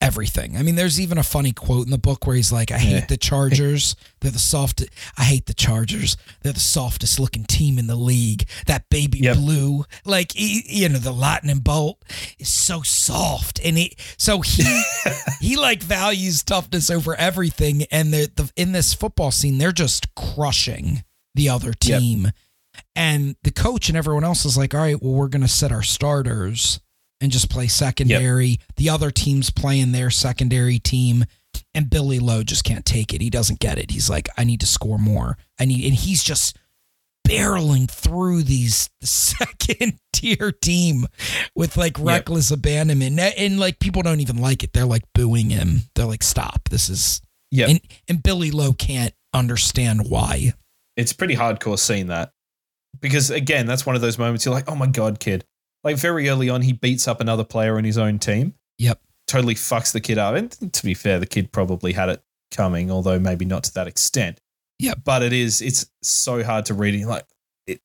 everything. I mean, there's even a funny quote in the book where he's like, "I hate the Chargers. They're the soft. I hate the Chargers. They're the softest looking team in the league. That baby Yep. blue, like you know, the lightning bolt is so soft, and he so he he like values toughness over everything. And the the in this football scene, they're just crushing the other Yep. team. And the coach and everyone else is like, all right, well, we're going to set our starters and just play secondary. The other team's playing their secondary team. And Billy Lowe just can't take it. He doesn't get it. He's like, I need to score more. I need, and he's just barreling through these second tier team with like reckless abandonment. And, and like people don't even like it. They're like booing him. They're like, stop. This is, Yeah. and, and Billy Lowe can't understand why. it's pretty hardcore seeing that because again that's one of those moments you're like oh my god kid like very early on he beats up another player on his own team Yep. totally fucks the kid up and to be fair the kid probably had it coming although maybe not to that extent Yep. but it is it's so hard to read it like it,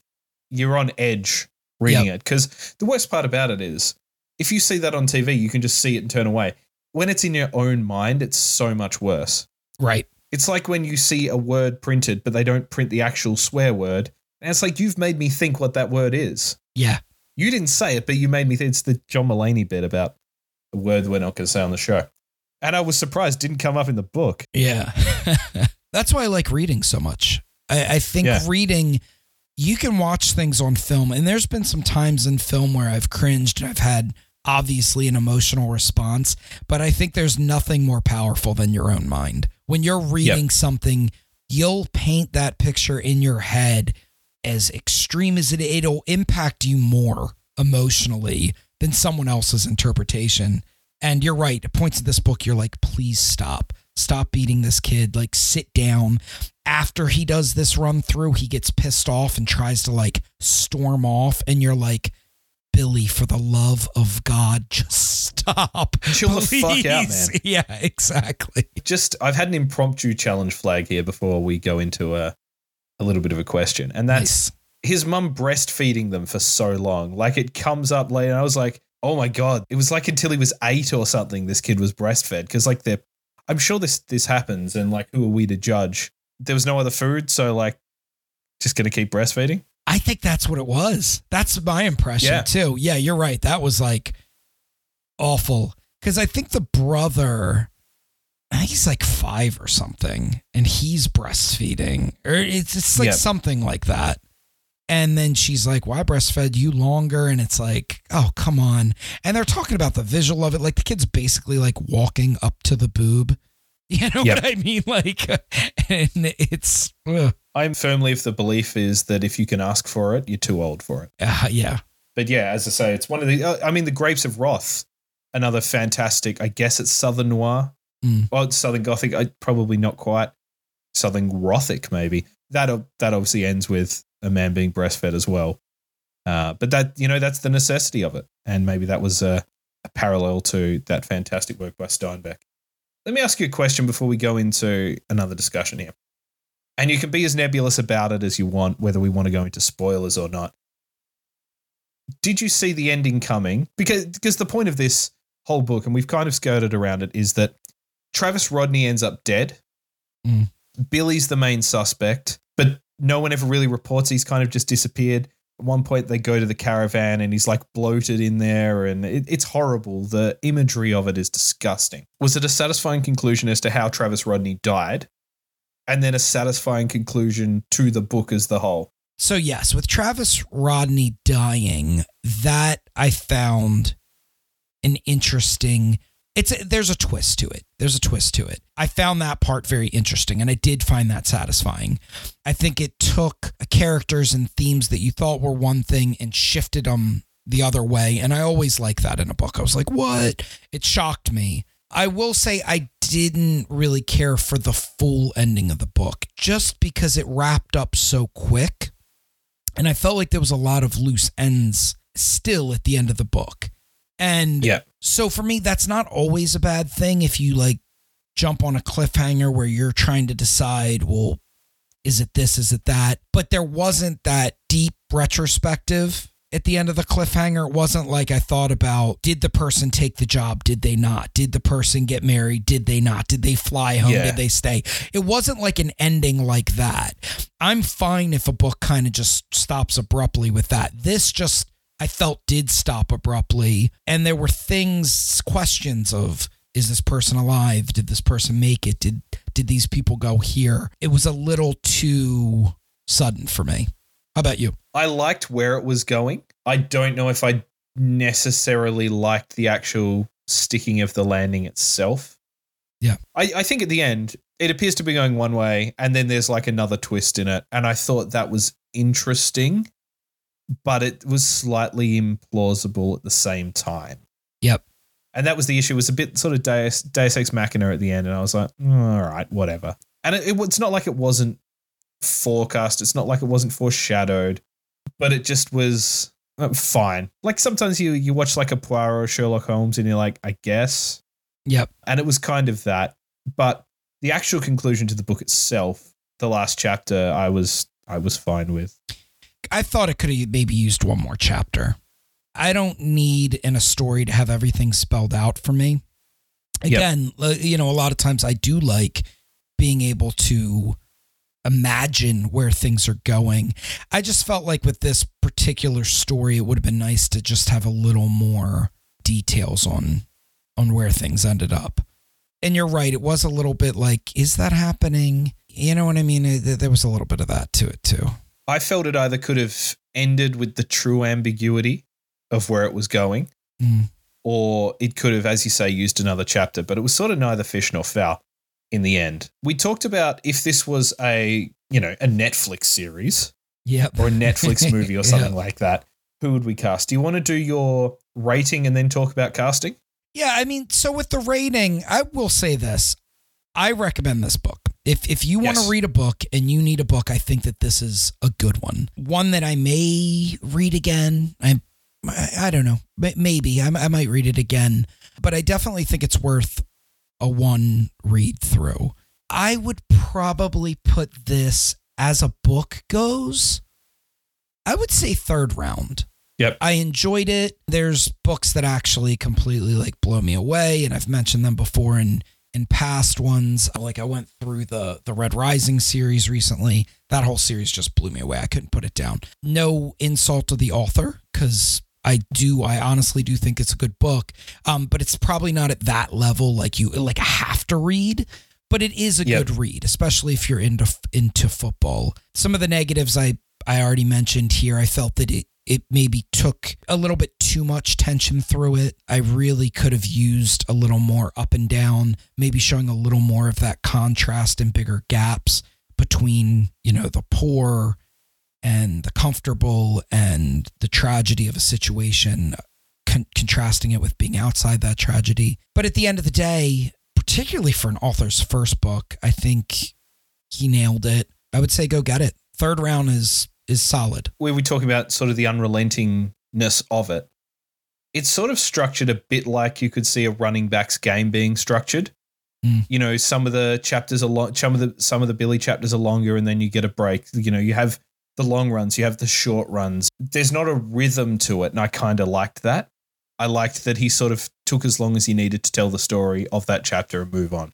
you're on edge reading it because the worst part about it is if you see that on tv you can just see it and turn away when it's in your own mind it's so much worse Right. it's like when you see a word printed, but they don't print the actual swear word. And it's like, you've made me think what that word is. Yeah. You didn't say it, but you made me think it's the John Mulaney bit about a word we're not going to say on the show. And I was surprised it didn't come up in the book. Yeah. That's why I like reading so much. I, I think Yeah. reading, you can watch things on film, and there's been some times in film where I've cringed and I've had obviously an emotional response, but I think there's nothing more powerful than your own mind. When you're reading something, you'll paint that picture in your head as extreme as it it'll impact you more emotionally than someone else's interpretation. And you're right. At points in this book, you're like, please stop. Stop beating this kid. Like, sit down. After he does this run through, he gets pissed off and tries to like storm off. And you're like, Billy, for the love of God, just stop. Chill the fuck out, Please." man. Yeah, exactly. Just, I've had an impromptu challenge flag here before we go into a, a little bit of a question. And that's Nice. his mum breastfeeding them for so long. Like it comes up later. And I was like, oh my God. It was like until he was eight or something, this kid was breastfed. Cause like they're, I'm sure this, this happens. And like, who are we to judge? There was no other food. So like, just to keep breastfeeding. I think that's what it was. That's my impression Yeah. too. Yeah, you're right. That was like awful because I think the brother, I think he's like five or something, and he's breastfeeding, or it's it's like Yep. something like that. And then she's like, "Why breastfed you longer?" And it's like, "Oh, come on!" And they're talking about the visual of it, like the kid's basically like walking up to the boob. You know Yep. what I mean? Like, and it's, ugh. I'm firmly of the belief is that if you can ask for it, you're too old for it. Uh, yeah, But yeah, as I say, it's one of the. uh, I mean, the Grapes of Wrath, another fantastic. I guess it's Southern Noir. Mm. Well, Southern Gothic. I, probably not quite. Southern Gothic, maybe. That that obviously ends with a man being breastfed as well. Uh, but that you know that's the necessity of it, and maybe that was a, a parallel to that fantastic work by Steinbeck. Let me ask you a question before we go into another discussion here. And you can be as nebulous about it as you want, whether we want to go into spoilers or not did you see the ending coming? Because because the point of this whole book, and we've kind of skirted around it, is that Travis Rodney ends up dead. Mm. Billy's the main suspect, but no one ever really reports he's kind of just disappeared. At one point, they go to the caravan and he's like bloated in there, and it, it's horrible. The imagery of it is disgusting. Was it a satisfying conclusion as to how Travis Rodney died? And then a satisfying conclusion to the book as the whole. So yes, with Travis Rodney dying, that I found an interesting it's a, there's a twist to it. There's a twist to it. I found that part very interesting and I did find that satisfying. I think it took uh, characters and themes that you thought were one thing and shifted them the other way and I always like that in a book. I was like, "What?" It shocked me. I will say I didn't really care for the full ending of the book just because it wrapped up so quick. And I felt like there was a lot of loose ends still at the end of the book. And Yeah. so for me, that's not always a bad thing if you like jump on a cliffhanger where you're trying to decide, well, is it this, is it that? But there wasn't that deep retrospective at the end of the cliffhanger. It wasn't like I thought about did the person take the job? Did they not? Did the person get married? Did they not? Did they fly home? Yeah. Did they stay? It wasn't like an ending like that. I'm fine if a book kind of just stops abruptly with that. This just, I felt, did stop abruptly. And there were things, questions of, is this person alive? Did this person make it? Did did these people go here? It was a little too sudden for me. How about you? I liked where it was going. I don't know if I necessarily liked the actual sticking of the landing itself. Yeah. I, I think at the end, it appears to be going one way, and then there's like another twist in it. And I thought that was interesting, but it was slightly implausible at the same time. Yep. And that was the issue. It was a bit sort of Deus, Deus Ex Machina at the end, and I was like, "Mm, all right, whatever. And it, it, it's not like it wasn't forecast. It's not like it wasn't foreshadowed, but it just was uh, fine. Like sometimes you you watch like a Poirot or Sherlock Holmes, and you're like, I guess. Yep. And it was kind of that, but the actual conclusion to the book itself, the last chapter, I was I was fine with. I thought it could have maybe used one more chapter. I don't need in a story to have everything spelled out for me. Again, uh, you know, a lot of times I do like being able to imagine where things are going. I just felt like with this particular story, it would have been nice to just have a little more details on on where things ended up. And you're right, it was a little bit like, is that happening? You know what I mean? There was a little bit of that to it too. I felt it either could have ended with the true ambiguity of where it was going, Mm. or it could have, as you say, used another chapter, but it was sort of neither fish nor fowl in the end. We talked about if this was a, you know, a Netflix series Yep. or a Netflix movie or something like that, who would we cast? Do you want to do your rating and then talk about casting? Yeah, I mean, so with the rating, I will say this. I recommend this book. If if you want Yes. to read a book and you need a book, I think that this is a good one. One that I may read again. I I, I don't know. Maybe I, I might read it again, but I definitely think it's worth a one read through. I would probably put this as a book goes. I would say third round. Yep. I enjoyed it. There's books that actually completely like blow me away, and I've mentioned them before in in past ones. Like I went through the the Red Rising series recently. That whole series just blew me away. I couldn't put it down. No insult to the author, because I do. I honestly do think it's a good book, um, but it's probably not at that level like you like have to read. But it is a Yep. good read, especially if you're into into football. Some of the negatives I I already mentioned here. I felt that it it maybe took a little bit too much tension through it. I really could have used a little more up and down, maybe showing a little more of that contrast and bigger gaps between you know the poor and the comfortable and the tragedy of a situation, con- contrasting it with being outside that tragedy. But at the end of the day, particularly for an author's first book, I think he nailed it. I would say go get it. Third round is is solid. where we talk about sort of the unrelentingness of it, it's sort of structured a bit like you could see a running back's game being structured. Mm. You know, some of the chapters are long, some of the some of the Billy chapters are longer, and then you get a break. You know, you have the long runs, you have the short runs. There's not a rhythm to it, and I kind of liked that. I liked that he sort of took as long as he needed to tell the story of that chapter and move on.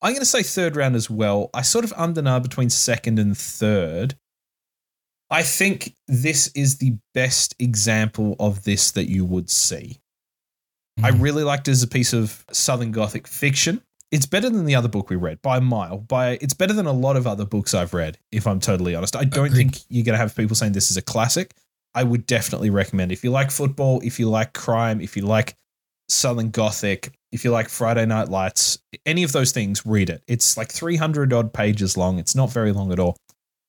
I'm going to say third round as well. I sort of undernar between second and third. I think this is the best example of this that you would see. I Mhm. really liked it as a piece of Southern Gothic fiction. It's better than the other book we read by a mile. By it's better than a lot of other books I've read. If I'm totally honest, I don't Agreed. think you're going to have people saying this is a classic. I would definitely recommend if you like football, if you like crime, if you like Southern Gothic, if you like Friday Night Lights, any of those things, read it. It's like 300 odd pages long. It's not very long at all.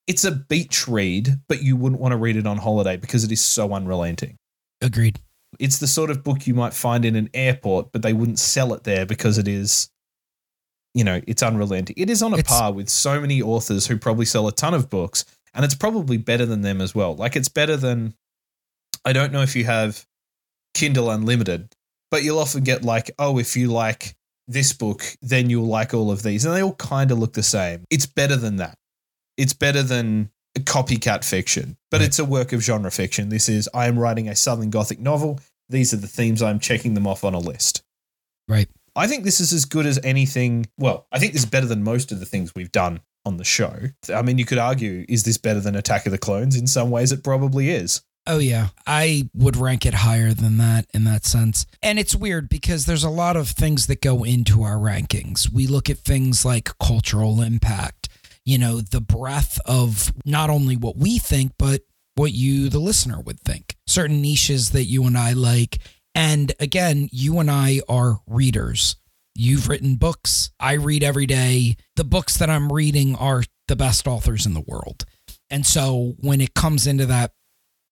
It's a beach read, but you wouldn't want to read it on holiday because it is so unrelenting. Agreed. It's the sort of book you might find in an airport, but they wouldn't sell it there because it is, you know, it's unrelenting. It is on a It's- par with so many authors who probably sell a ton of books, and it's probably better than them as well. Like it's better than, I don't know if you have Kindle Unlimited, but you'll often get like, oh, if you like this book, then you'll like all of these. And they all kind of look the same. It's better than that. It's better than copycat fiction, but Right. it's a work of genre fiction. This is, I am writing a Southern Gothic novel. These are the themes I'm checking them off on a list. Right. I think this is as good as anything. Well, I think this is better than most of the things we've done on the show. I mean, you could argue, is this better than Attack of the Clones? In some ways, it probably is. Oh yeah, I would rank it higher than that in that sense. And it's weird because there's a lot of things that go into our rankings. We look at things like cultural impact, you know, the breadth of not only what we think but what you the listener would think. Certain niches that you and I like. And again, you and I are readers. You've written books. I read every day. The books that I'm reading are the best authors in the world. And so when it comes into that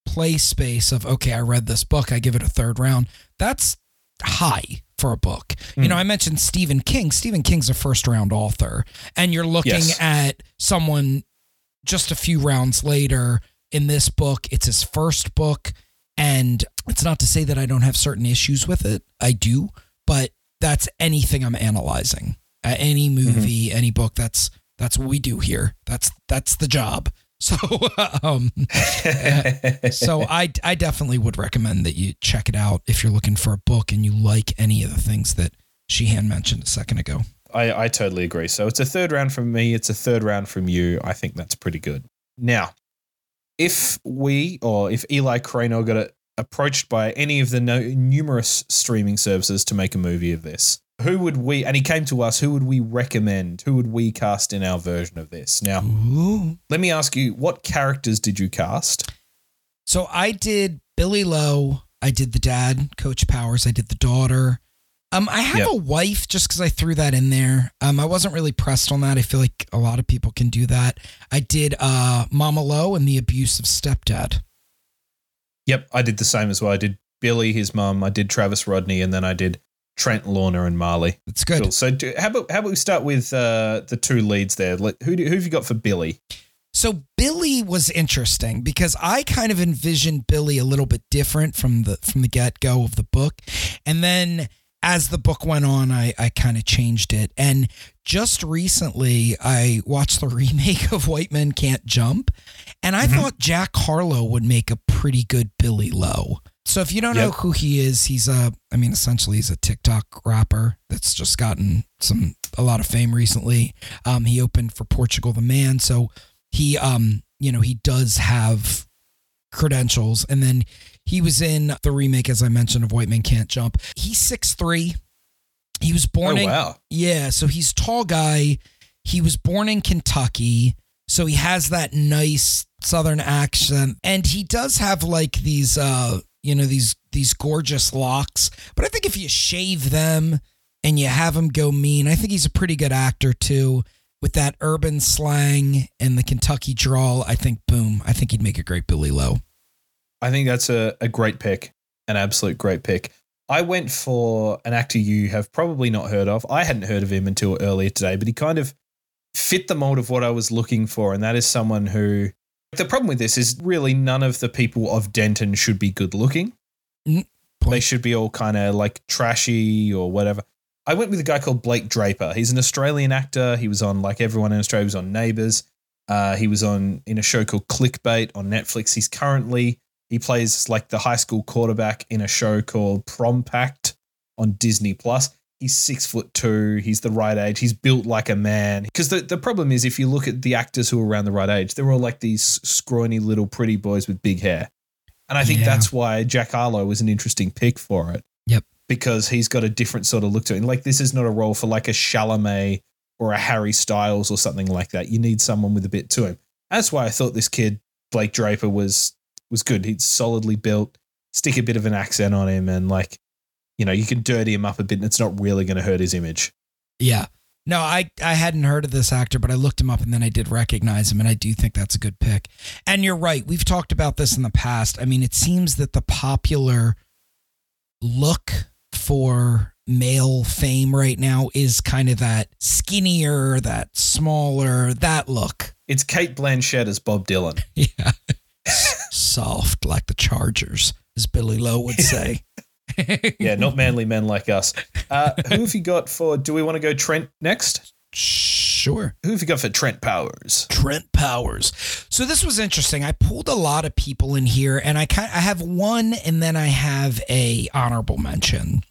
play space of okay, I read this book, I give it a third round. That's high for a book. You Mm. know, I mentioned Stephen King. Stephen King's a first round author, and you're looking Yes. at someone just a few rounds later in this book. It's his first book, and it's not to say that I don't have certain issues with it. I do, but that's anything I'm analyzing. Uh, any movie, any book. That's that's what we do here. That's that's the job. So, um, so I I definitely would recommend that you check it out if you're looking for a book and you like any of the things that Sheahan mentioned a second ago. I, I totally agree. So it's a third round from me. It's a third round from you. I think that's pretty good. Now, if we or if Eli Cranor got approached by any of the no, numerous streaming services to make a movie of this, who would we? And he came to us. Who would we recommend? Who would we cast in our version of this? Now, Ooh. let me ask you: What characters did you cast? So I did Billy Lowe. I did the dad, Coach Powers. I did the daughter. Um, I have Yep. a wife just because I threw that in there. Um, I wasn't really pressed on that. I feel like a lot of people can do that. I did uh Mama Lowe and the abusive stepdad. Yep, I did the same as well. I did Billy, his mom I did Travis Rodney, and then I did Trent, Lorna, and Marley. That's good. Cool. So, do, how about how about we start with uh, the two leads there? Like, who do, who have you got for Billy? So Billy was interesting because I kind of envisioned Billy a little bit different from the from the get go of the book, and then as the book went on, I I kind of changed it. And just recently, I watched the remake of White Men Can't Jump, and I Mhm. thought Jack Harlow would make a pretty good Billy Lowe. So if you don't know who he is, he's a I mean essentially he's a TikTok rapper that's just gotten some a lot of fame recently. Um, he opened for Portugal the Man, so he um you know he does have credentials and then He was in the remake, as I mentioned, of White Man Can't Jump. He's six three. He was born Oh in wow. yeah, so he's tall guy. He was born in Kentucky, so he has that nice southern accent and he does have like these uh you know these these gorgeous locks, but I think if you shave them and you have him go mean, I think he's a pretty good actor too. With that urban slang and the Kentucky drawl, I think boom, I think he'd make a great Billy Lowe. I think that's a, a great pick, an absolute great pick. I went for an actor you have probably not heard of. I hadn't heard of him until earlier today, but he kind of fit the mold of what I was looking for, and that is someone who. The problem with this is really none of the people of Denton should be good looking. Mm, They should be all kind of like trashy or whatever. I went with a guy called Blake Draper. He's an Australian actor. He was on like everyone in Australia was on Neighbours. Uh, he was on in a show called Clickbait on Netflix. He's currently he plays like the high school quarterback in a show called Prom Pact on Disney Plus. He's six foot two. He's the right age. He's built like a man. Because the, the problem is, if you look at the actors who are around the right age, they're all like these scrawny little pretty boys with big hair. And I think Yeah. that's why Jack Harlow was an interesting pick for it. Yep. Because he's got a different sort of look to him. Like this is not a role for like a Chalamet or a Harry Styles or something like that. You need someone with a bit to him. That's why I thought this kid Blake Draper was was good. He's solidly built. Stick a bit of an accent on him, and like, you know, you can dirty him up a bit, and it's not really going to hurt his image. Yeah. No, I, I hadn't heard of this actor, but I looked him up and then I did recognize him, and I do think that's a good pick. And you're right. We've talked about this in the past. I mean, it seems that the popular look for male fame right now is kind of that skinnier, that smaller, that look. It's Cate Blanchett as Bob Dylan. Yeah. Soft like the Chargers, as Billy Lowe would say. Yeah, not manly men like us. Uh, who have you got for? Do we want to go Trent next? Sure. Who have you got for Trent Powers? Trent Powers. So this was interesting. I pulled a lot of people in here, and I kind I have one, and then I have a honorable mention.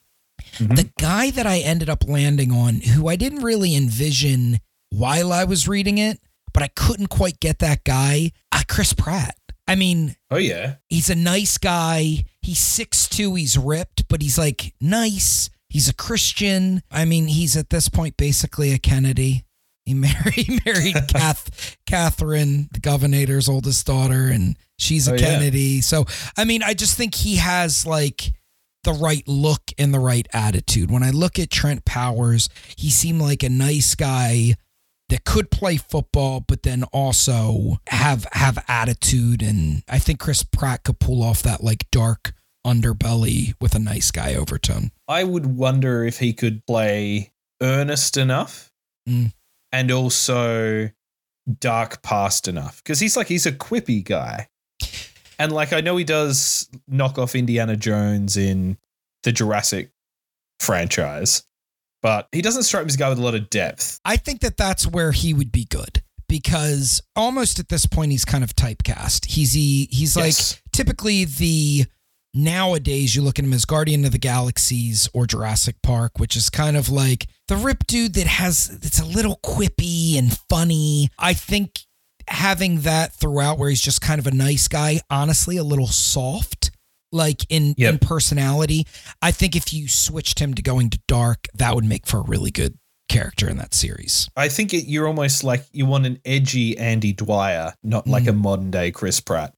Mhm. The guy that I ended up landing on, who I didn't really envision while I was reading it, but I couldn't quite get that guy. Uh, Chris Pratt. I mean, Oh yeah, he's a nice guy. He's 6'2, he's ripped, but he's like nice. He's a Christian. I mean, he's at this point basically a Kennedy. He married, he married Kath, Catherine, the governor's oldest daughter, and she's a Oh, yeah. Kennedy. So, I mean, I just think he has like the right look and the right attitude. When I look at Trent Powers, he seemed like a nice guy that could play football, but then also have have attitude. And I think Chris Pratt could pull off that like dark underbelly with a nice guy overtone. I would wonder if he could play earnest enough, Mm. and also dark past enough because he's like he's a quippy guy, and like I know he does knock off Indiana Jones in the Jurassic franchise, but he doesn't strike me as a guy with a lot of depth. I think that that's where he would be good because almost at this point he's kind of typecast. He's he, he's like typically the nowadays you look at him as Guardian of the Galaxies or Jurassic Park, which is kind of like the rip dude that has it's a little quippy and funny. I think having that throughout where he's just kind of a nice guy, honestly, a little soft. Like in, Yep. in personality, I think if you switched him to going to dark, that would make for a really good character in that series. I think it, you're almost like you want an edgy Andy Dwyer, not like a modern day Chris Pratt.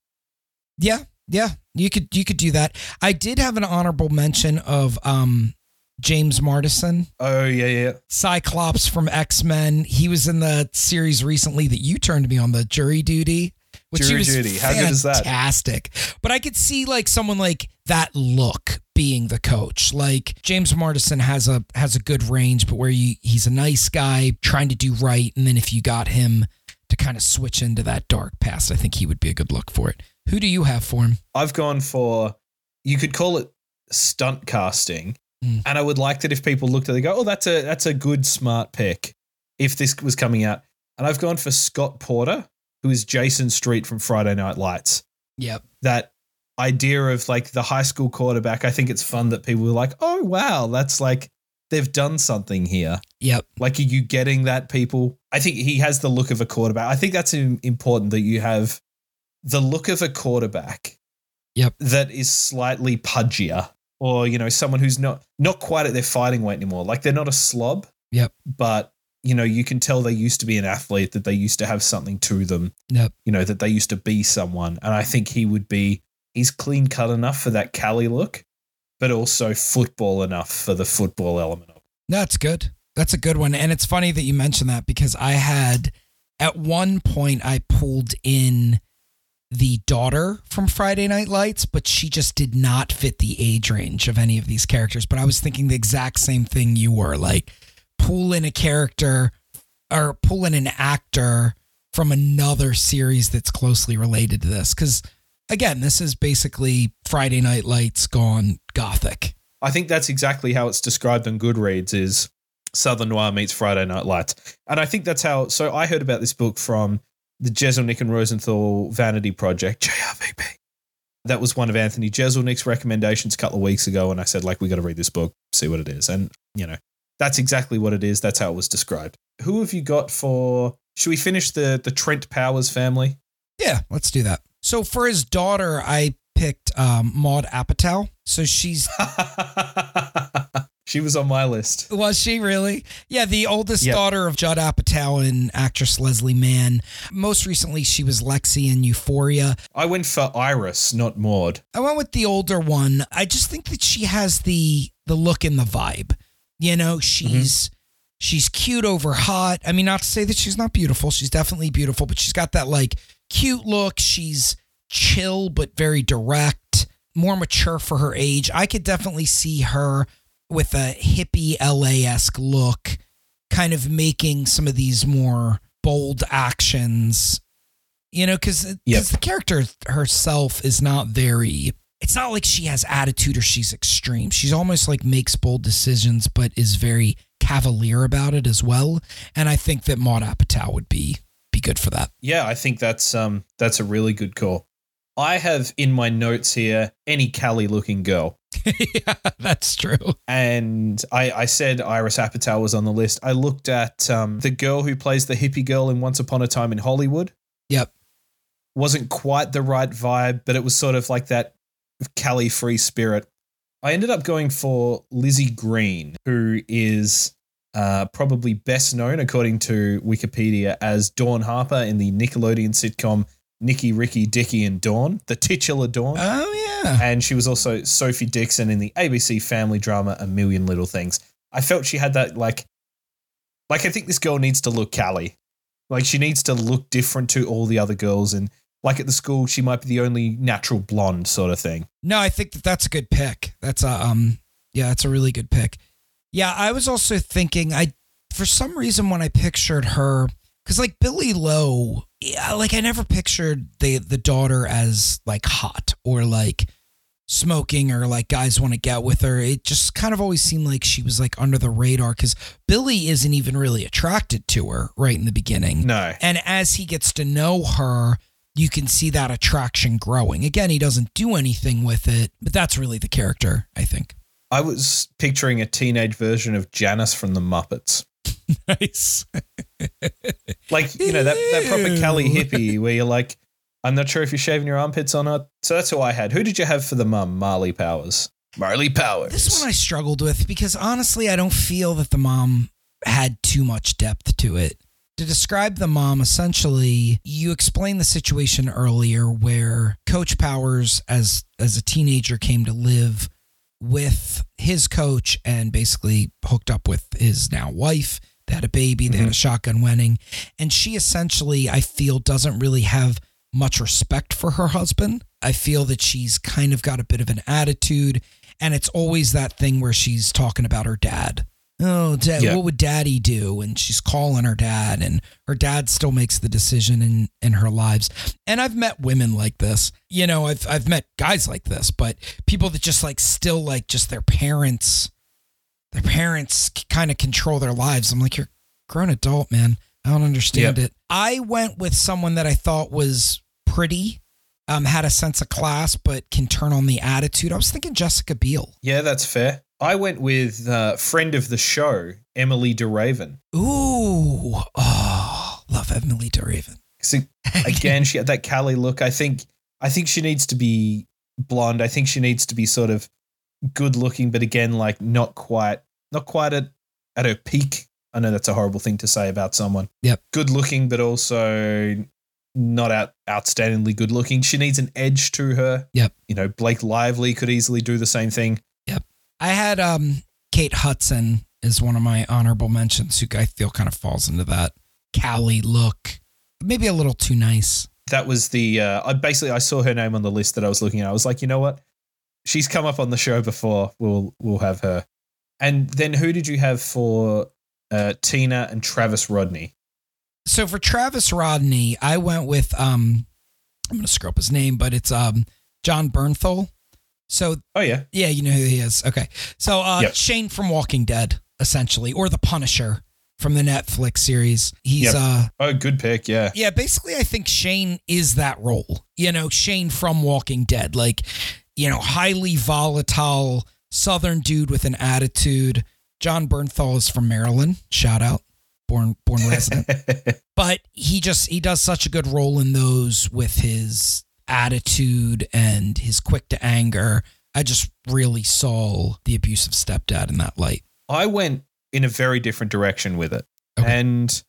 Yeah, yeah, you could you could do that. I did have an honorable mention of um James Marsden, Oh yeah, yeah. Cyclops from X Men. He was in the series recently that you turned me on the Jury Duty, which Jury Duty. How good is that? Fantastic. But I could see like someone like that look being the coach. Like James Marsden has a has a good range, but where you he's a nice guy trying to do right, and then if you got him to kind of switch into that dark past, I think he would be a good look for it. Who do you have for him? I've gone for you could call it stunt casting, Mm. and I would like that if people looked at it, they go, "Oh, that's a that's a good smart pick." If this was coming out, and I've gone for Scott Porter, who is Jason Street from Friday Night Lights. Yep. That idea of like the high school quarterback, I think it's fun that people are like, "Oh, wow, that's like they've done something here." Yep. Like, are you getting that, people? I think he has the look of a quarterback. I think that's important that you have the look of a quarterback Yep. that is slightly pudgier, or you know, someone who's not not quite at their fighting weight anymore. Like they're not a slob. Yep. But you know, you can tell they used to be an athlete, that they used to have something to them. Yep. You know, that they used to be someone, and I think he would be. He's clean cut enough for that Cali look, but also football enough for the football element of it. That's good. That's a good one. And it's funny that you mentioned that because I had at one point I pulled in the daughter from Friday Night Lights, but she just did not fit the age range of any of these characters. But I was thinking the exact same thing you were like, pull in a character or pull in an actor from another series that's closely related to this. Because again, this is basically Friday Night Lights gone gothic. I think that's exactly how it's described on Goodreads is Southern Noir meets Friday Night Lights. And I think that's how so I heard about this book from the Jeselnik and Rosenthal Vanity Project, JRVP. That was one of Anthony Jeselnik's recommendations a couple of weeks ago, and I said, like, we got to read this book, see what it is. And, you know, that's exactly what it is. That's how it was described. Who have you got for should we finish the the Trent Powers family? Yeah, let's do that. So for his daughter, I picked um, Maud Apatow. So she's she was on my list. was she really? Yeah, the oldest Yep. daughter of Judd Apatow and actress Leslie Mann. Most recently, she was Lexi in Euphoria. I went for Iris, not Maud. I went with the older one. I just think that she has the the look and the vibe. You know, mm-hmm. she's she's cute over hot. I mean, not to say that she's not beautiful. She's definitely beautiful, but she's got that like cute look. She's chill but very direct, more mature for her age. I could definitely see her with a hippie LA-esque look, kind of making some of these more bold actions. You know, because Yep. the character herself is not very it's not like she has attitude or she's extreme. She's almost like makes bold decisions, but is very cavalier about it as well. And I think that Maud Apatow would be be good for that. Yeah, I think that's um that's a really good call. I have in my notes here any Cali looking girl. yeah, that's true. And I, I said Iris Apatow was on the list. I looked at um, the girl who plays the hippie girl in Once Upon a Time in Hollywood. Yep. Wasn't quite the right vibe, but it was sort of like that Cali free spirit. I ended up going for Lizzy Greene, who is uh, probably best known, according to Wikipedia, as Dawn Harper in the Nickelodeon sitcom Nicky, Ricky, Dicky, and Dawn, the titular Dawn. Oh yeah. and she was also Sophie Dixon in the ABC family drama A Million Little Things. I felt she had that like like I think this girl needs to look Callie. Like she needs to look different to all the other girls and like at the school she might be the only natural blonde sort of thing. No, I think that that's a good pick. That's a um yeah, that's a really good pick. Yeah, I was also thinking I for some reason when I pictured her cuz like Billy Lowe, yeah, like I never pictured the the daughter as like hot or like smoking or like guys want to get with her. It just kind of always seemed like she was like under the radar cuz Billy isn't even really attracted to her right in the beginning. No. And as he gets to know her, you can see that attraction growing. Again, he doesn't do anything with it, but that's really the character, I think. I was picturing a teenage version of Janice from the Muppets. Nice. Like, you know, that, that proper Cali hippie where you're like, I'm not sure if you're shaving your armpits or not. So that's who I had. Who did you have for the mum? Marley Powers. Marley Powers. This one I struggled with because honestly, I don't feel that the mom had too much depth to it. To describe the mom, essentially, you explained the situation earlier where Coach Powers, as as a teenager, came to live with his coach and basically hooked up with his now wife. They had a baby, they had mm-hmm. a shotgun wedding. And she essentially, I feel, doesn't really have much respect for her husband. I feel that she's kind of got a bit of an attitude. And it's always that thing where she's talking about her dad. Oh, dad, Yeah. what would daddy do? And she's calling her dad, and her dad still makes the decision in, in her lives. And I've met women like this. You know, I've I've met guys like this, but people that just like still like just their parents, their parents kind of control their lives. I'm like, you're a grown adult, man. I don't understand Yep. it. I went with someone that I thought was pretty, um, had a sense of class, but can turn on the attitude. I was thinking Jessica Biel. Yeah, that's fair. I went with uh, friend of the show, Emily de Ravin. Ooh, oh, love Emily de Ravin. So again, she had that Callie look. I think I think she needs to be blonde. I think she needs to be sort of good looking, but again, like not quite, not quite at at her peak. I know that's a horrible thing to say about someone. Yep. Good looking, but also not out outstandingly good looking. She needs an edge to her. Yep. You know, Blake Lively could easily do the same thing. I had um Kate Hudson is one of my honorable mentions who I feel kind of falls into that Callie look. Maybe a little too nice. That was the uh, I basically I saw her name on the list that I was looking at. I was like, you know what? She's come up on the show before. We'll we'll have her. And then who did you have for uh, Tina and Travis Rodney? So for Travis Rodney, I went with um I'm gonna screw up his name, but it's um Jon Bernthal. So Oh yeah, yeah, you know who he is. Okay. So uh Yep. Shane from Walking Dead, essentially, or the Punisher from the Netflix series. He's Yep. uh oh good pick. Yeah, yeah, basically I think Shane is that role. You know, Shane from Walking Dead. Like, you know, highly volatile southern dude with an attitude. Jon Bernthal is from Maryland. Shout out. Born born resident. but he just he does such a good role in those with his attitude and his quick to anger. I just really saw the abusive stepdad in that light. I went in a very different direction with it, Okay. and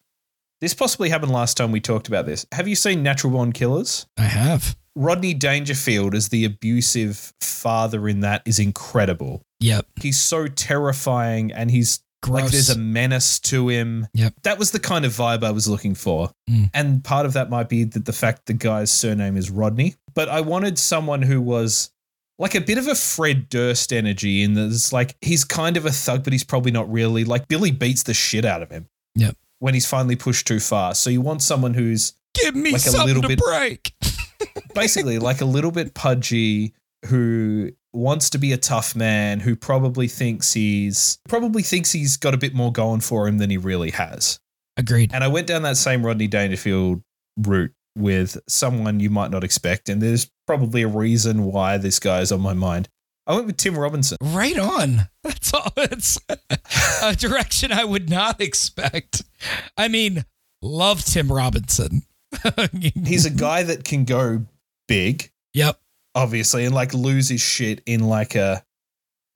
this possibly happened last time we talked about this. Have you seen Natural Born Killers? I have. Rodney Dangerfield as the abusive father in that is incredible. Yep. He's so terrifying, and he's Gross. Like there's a menace to him. Yep. That was the kind of vibe I was looking for. Mm. And part of that might be that the fact the guy's surname is Rodney. But I wanted someone who was like a bit of a Fred Durst energy in that it's like he's kind of a thug, but he's probably not really. Like Billy beats the shit out of him. Yep. When he's finally pushed too far. So you want someone who's Give me like a little bit- break. basically like a little bit pudgy who wants to be a tough man who probably thinks he's probably thinks he's got a bit more going for him than he really has. Agreed. And I went down that same Rodney Dangerfield route with someone you might not expect and there's probably a reason why this guy is on my mind. I went with Tim Robinson. Right on. That's all. It's a direction I would not expect. I mean, love Tim Robinson. He's a guy that can go big, yep. Obviously, and like lose his shit in like a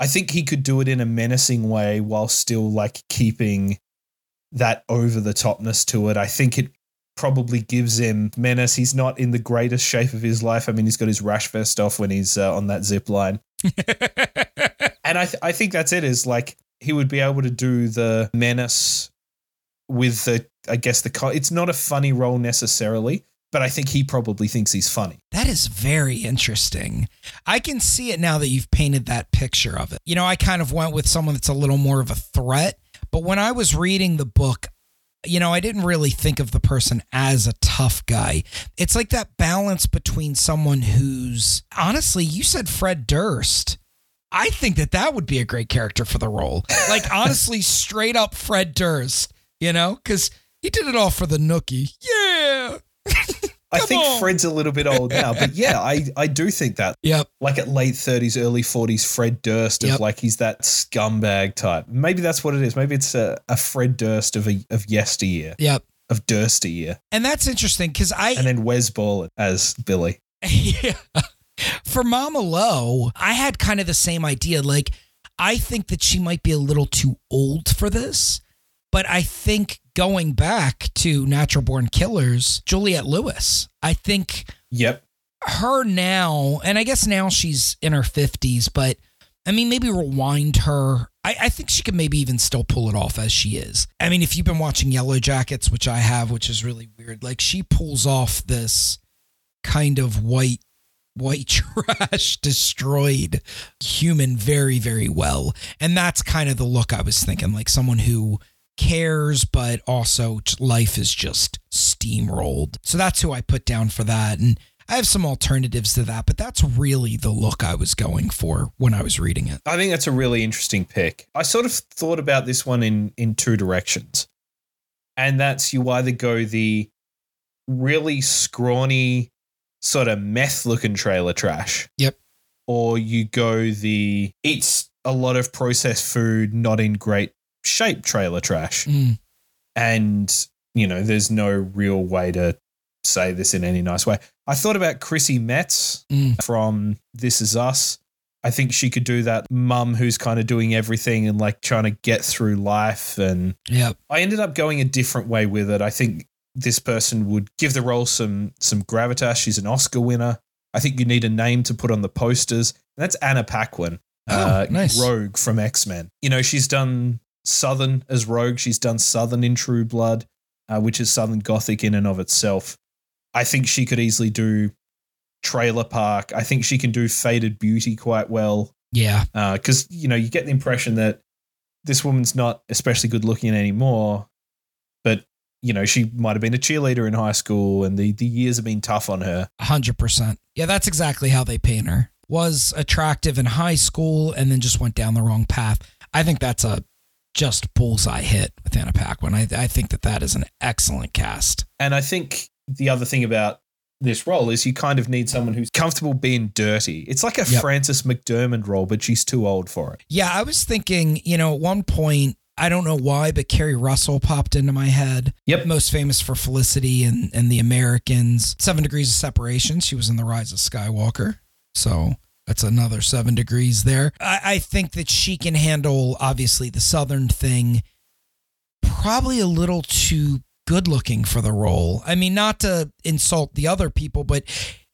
I think he could do it in a menacing way while still like keeping that over the topness to it. I think it probably gives him menace. He's not in the greatest shape of his life. I mean, he's got his rash vest off when he's uh, on that zip line. And I, th- I think that's it is like he would be able to do the menace with the, I guess, the, co- it's not a funny role necessarily, but I think he probably thinks he's funny. That is very interesting. I can see it now that you've painted that picture of it. You know, I kind of went with someone that's a little more of a threat, but when I was reading the book, you know, I didn't really think of the person as a tough guy. It's like that balance between someone who's honestly, you said Fred Durst. I think that that would be a great character for the role. Like, honestly, straight up Fred Durst, you know, because he did it all for the nookie. Yeah. I think on. Fred's a little bit old now, but yeah, I, I do think that. Yep. Like at late 30s, early 40s, Fred Durst of Yep. like he's that scumbag type. Maybe that's what it is. Maybe it's a, a Fred Durst of a, of yesteryear, Yep. of Durstier. And that's interesting because I And then Wes Ball as Billy. yeah. For Mama Lowe, I had kind of the same idea. Like, I think that she might be a little too old for this, but I think going back to Natural Born Killers, Juliette Lewis, I think Yep. her now, and I guess now she's in her 50s, but I mean, maybe rewind her. I, I think she could maybe even still pull it off as she is. I mean, if you've been watching Yellow Jackets, which I have, which is really weird, like she pulls off this kind of white, white trash destroyed human very, very well. And that's kind of the look I was thinking, like someone who cares, but also life is just steamrolled. So that's who I put down for that. And I have some alternatives to that, but that's really the look I was going for when I was reading it. I think that's a really interesting pick. I sort of thought about this one in in two directions. And that's you either go the really scrawny sort of meth looking trailer trash. Yep. Or you go the eats a lot of processed food, not in great shape trailer trash. Mm, And, you know, there's no real way to say this in any nice way. I thought about Chrissy Metz Mm. from This Is Us. I think she could do that mum who's kind of doing everything and like trying to get through life. And Yep. I ended up going a different way with it. I think this person would give the role some some gravitas. She's an Oscar winner. I think you need a name to put on the posters. And that's Anna Paquin, uh, Oh, nice. Rogue from X Men. You know, she's done Southern as Rogue. She's done Southern in True Blood, uh, which is Southern Gothic in and of itself. I think she could easily do Trailer Park. I think she can do Faded Beauty quite well Yeah. because you know you get the impression that this woman's not especially good looking anymore, but you know she might have been a cheerleader in high school, and the the years have been tough on her. hundred percent. Yeah, that's exactly how they paint her. Was attractive in high school and then just went down the wrong path. I think that's a just bullseye hit with Anna Paquin. I, I think that that is an excellent cast. And I think the other thing about this role is you kind of need someone who's comfortable being dirty. It's like a Yep. Frances McDormand role, but she's too old for it. Yeah, I was thinking, you know, at one point, I don't know why, but Keri Russell popped into my head. Yep. Most famous for Felicity and, and the Americans. Seven Degrees of Separation. She was in The Rise of Skywalker. So that's another seven degrees there. I, I think that she can handle, obviously, the Southern thing. Probably a little too good looking for the role. I mean, not to insult the other people, but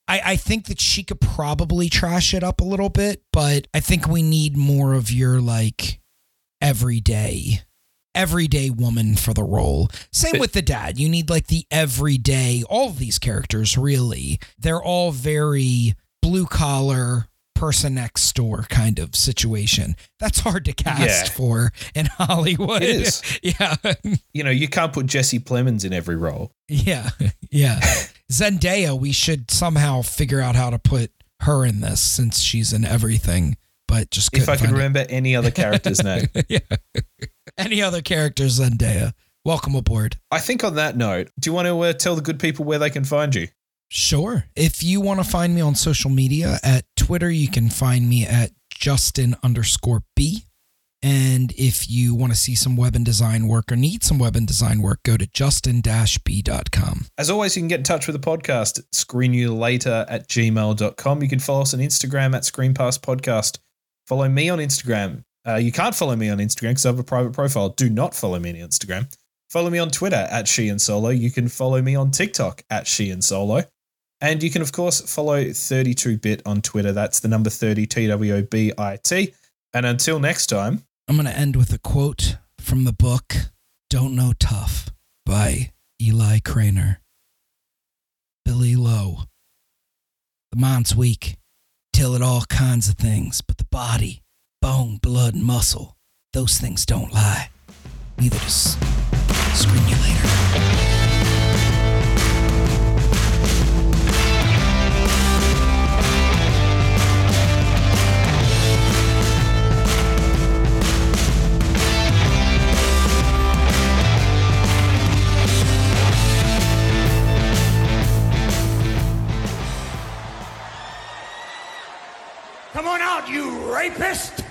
I, I think that she could probably trash it up a little bit, but I think we need more of your like everyday everyday woman for the role. Same with the dad. You need like the everyday all of these characters really. They're all very blue collar person next door kind of situation. That's hard to cast Yeah. for in Hollywood. It is. Yeah. You know, you can't put Jesse Plemons in every role. Yeah, yeah. Zendaya, we should somehow figure out how to put her in this since she's in everything. But just If I could remember any other character's name. yeah. Any other characters, Zendaya? Welcome aboard. I think on that note, do you want to uh, tell the good people where they can find you? Sure. If you want to find me on social media at Twitter, you can find me at Justin underscore B. And if you want to see some web and design work or need some web and design work, go to justin-b.com. As always, you can get in touch with the podcast at screenyoulater at gmail.com. You can follow us on Instagram at Screenpass Podcast. Follow me on Instagram. Uh, you can't follow me on Instagram because I have a private profile. Do not follow me on Instagram. Follow me on Twitter at Sheahan Solo. You can follow me on TikTok at Sheahan Solo. And you can, of course, follow 32bit on Twitter. That's the number 30 T W O B I T. And until next time, I'm going to end with a quote from the book Don't Know Tough by Eli Cranor. Billy Lowe. The mind's weak, till it all kinds of things, but the body, bone, blood, and muscle, those things don't lie. Neither does screen you later. Rapist!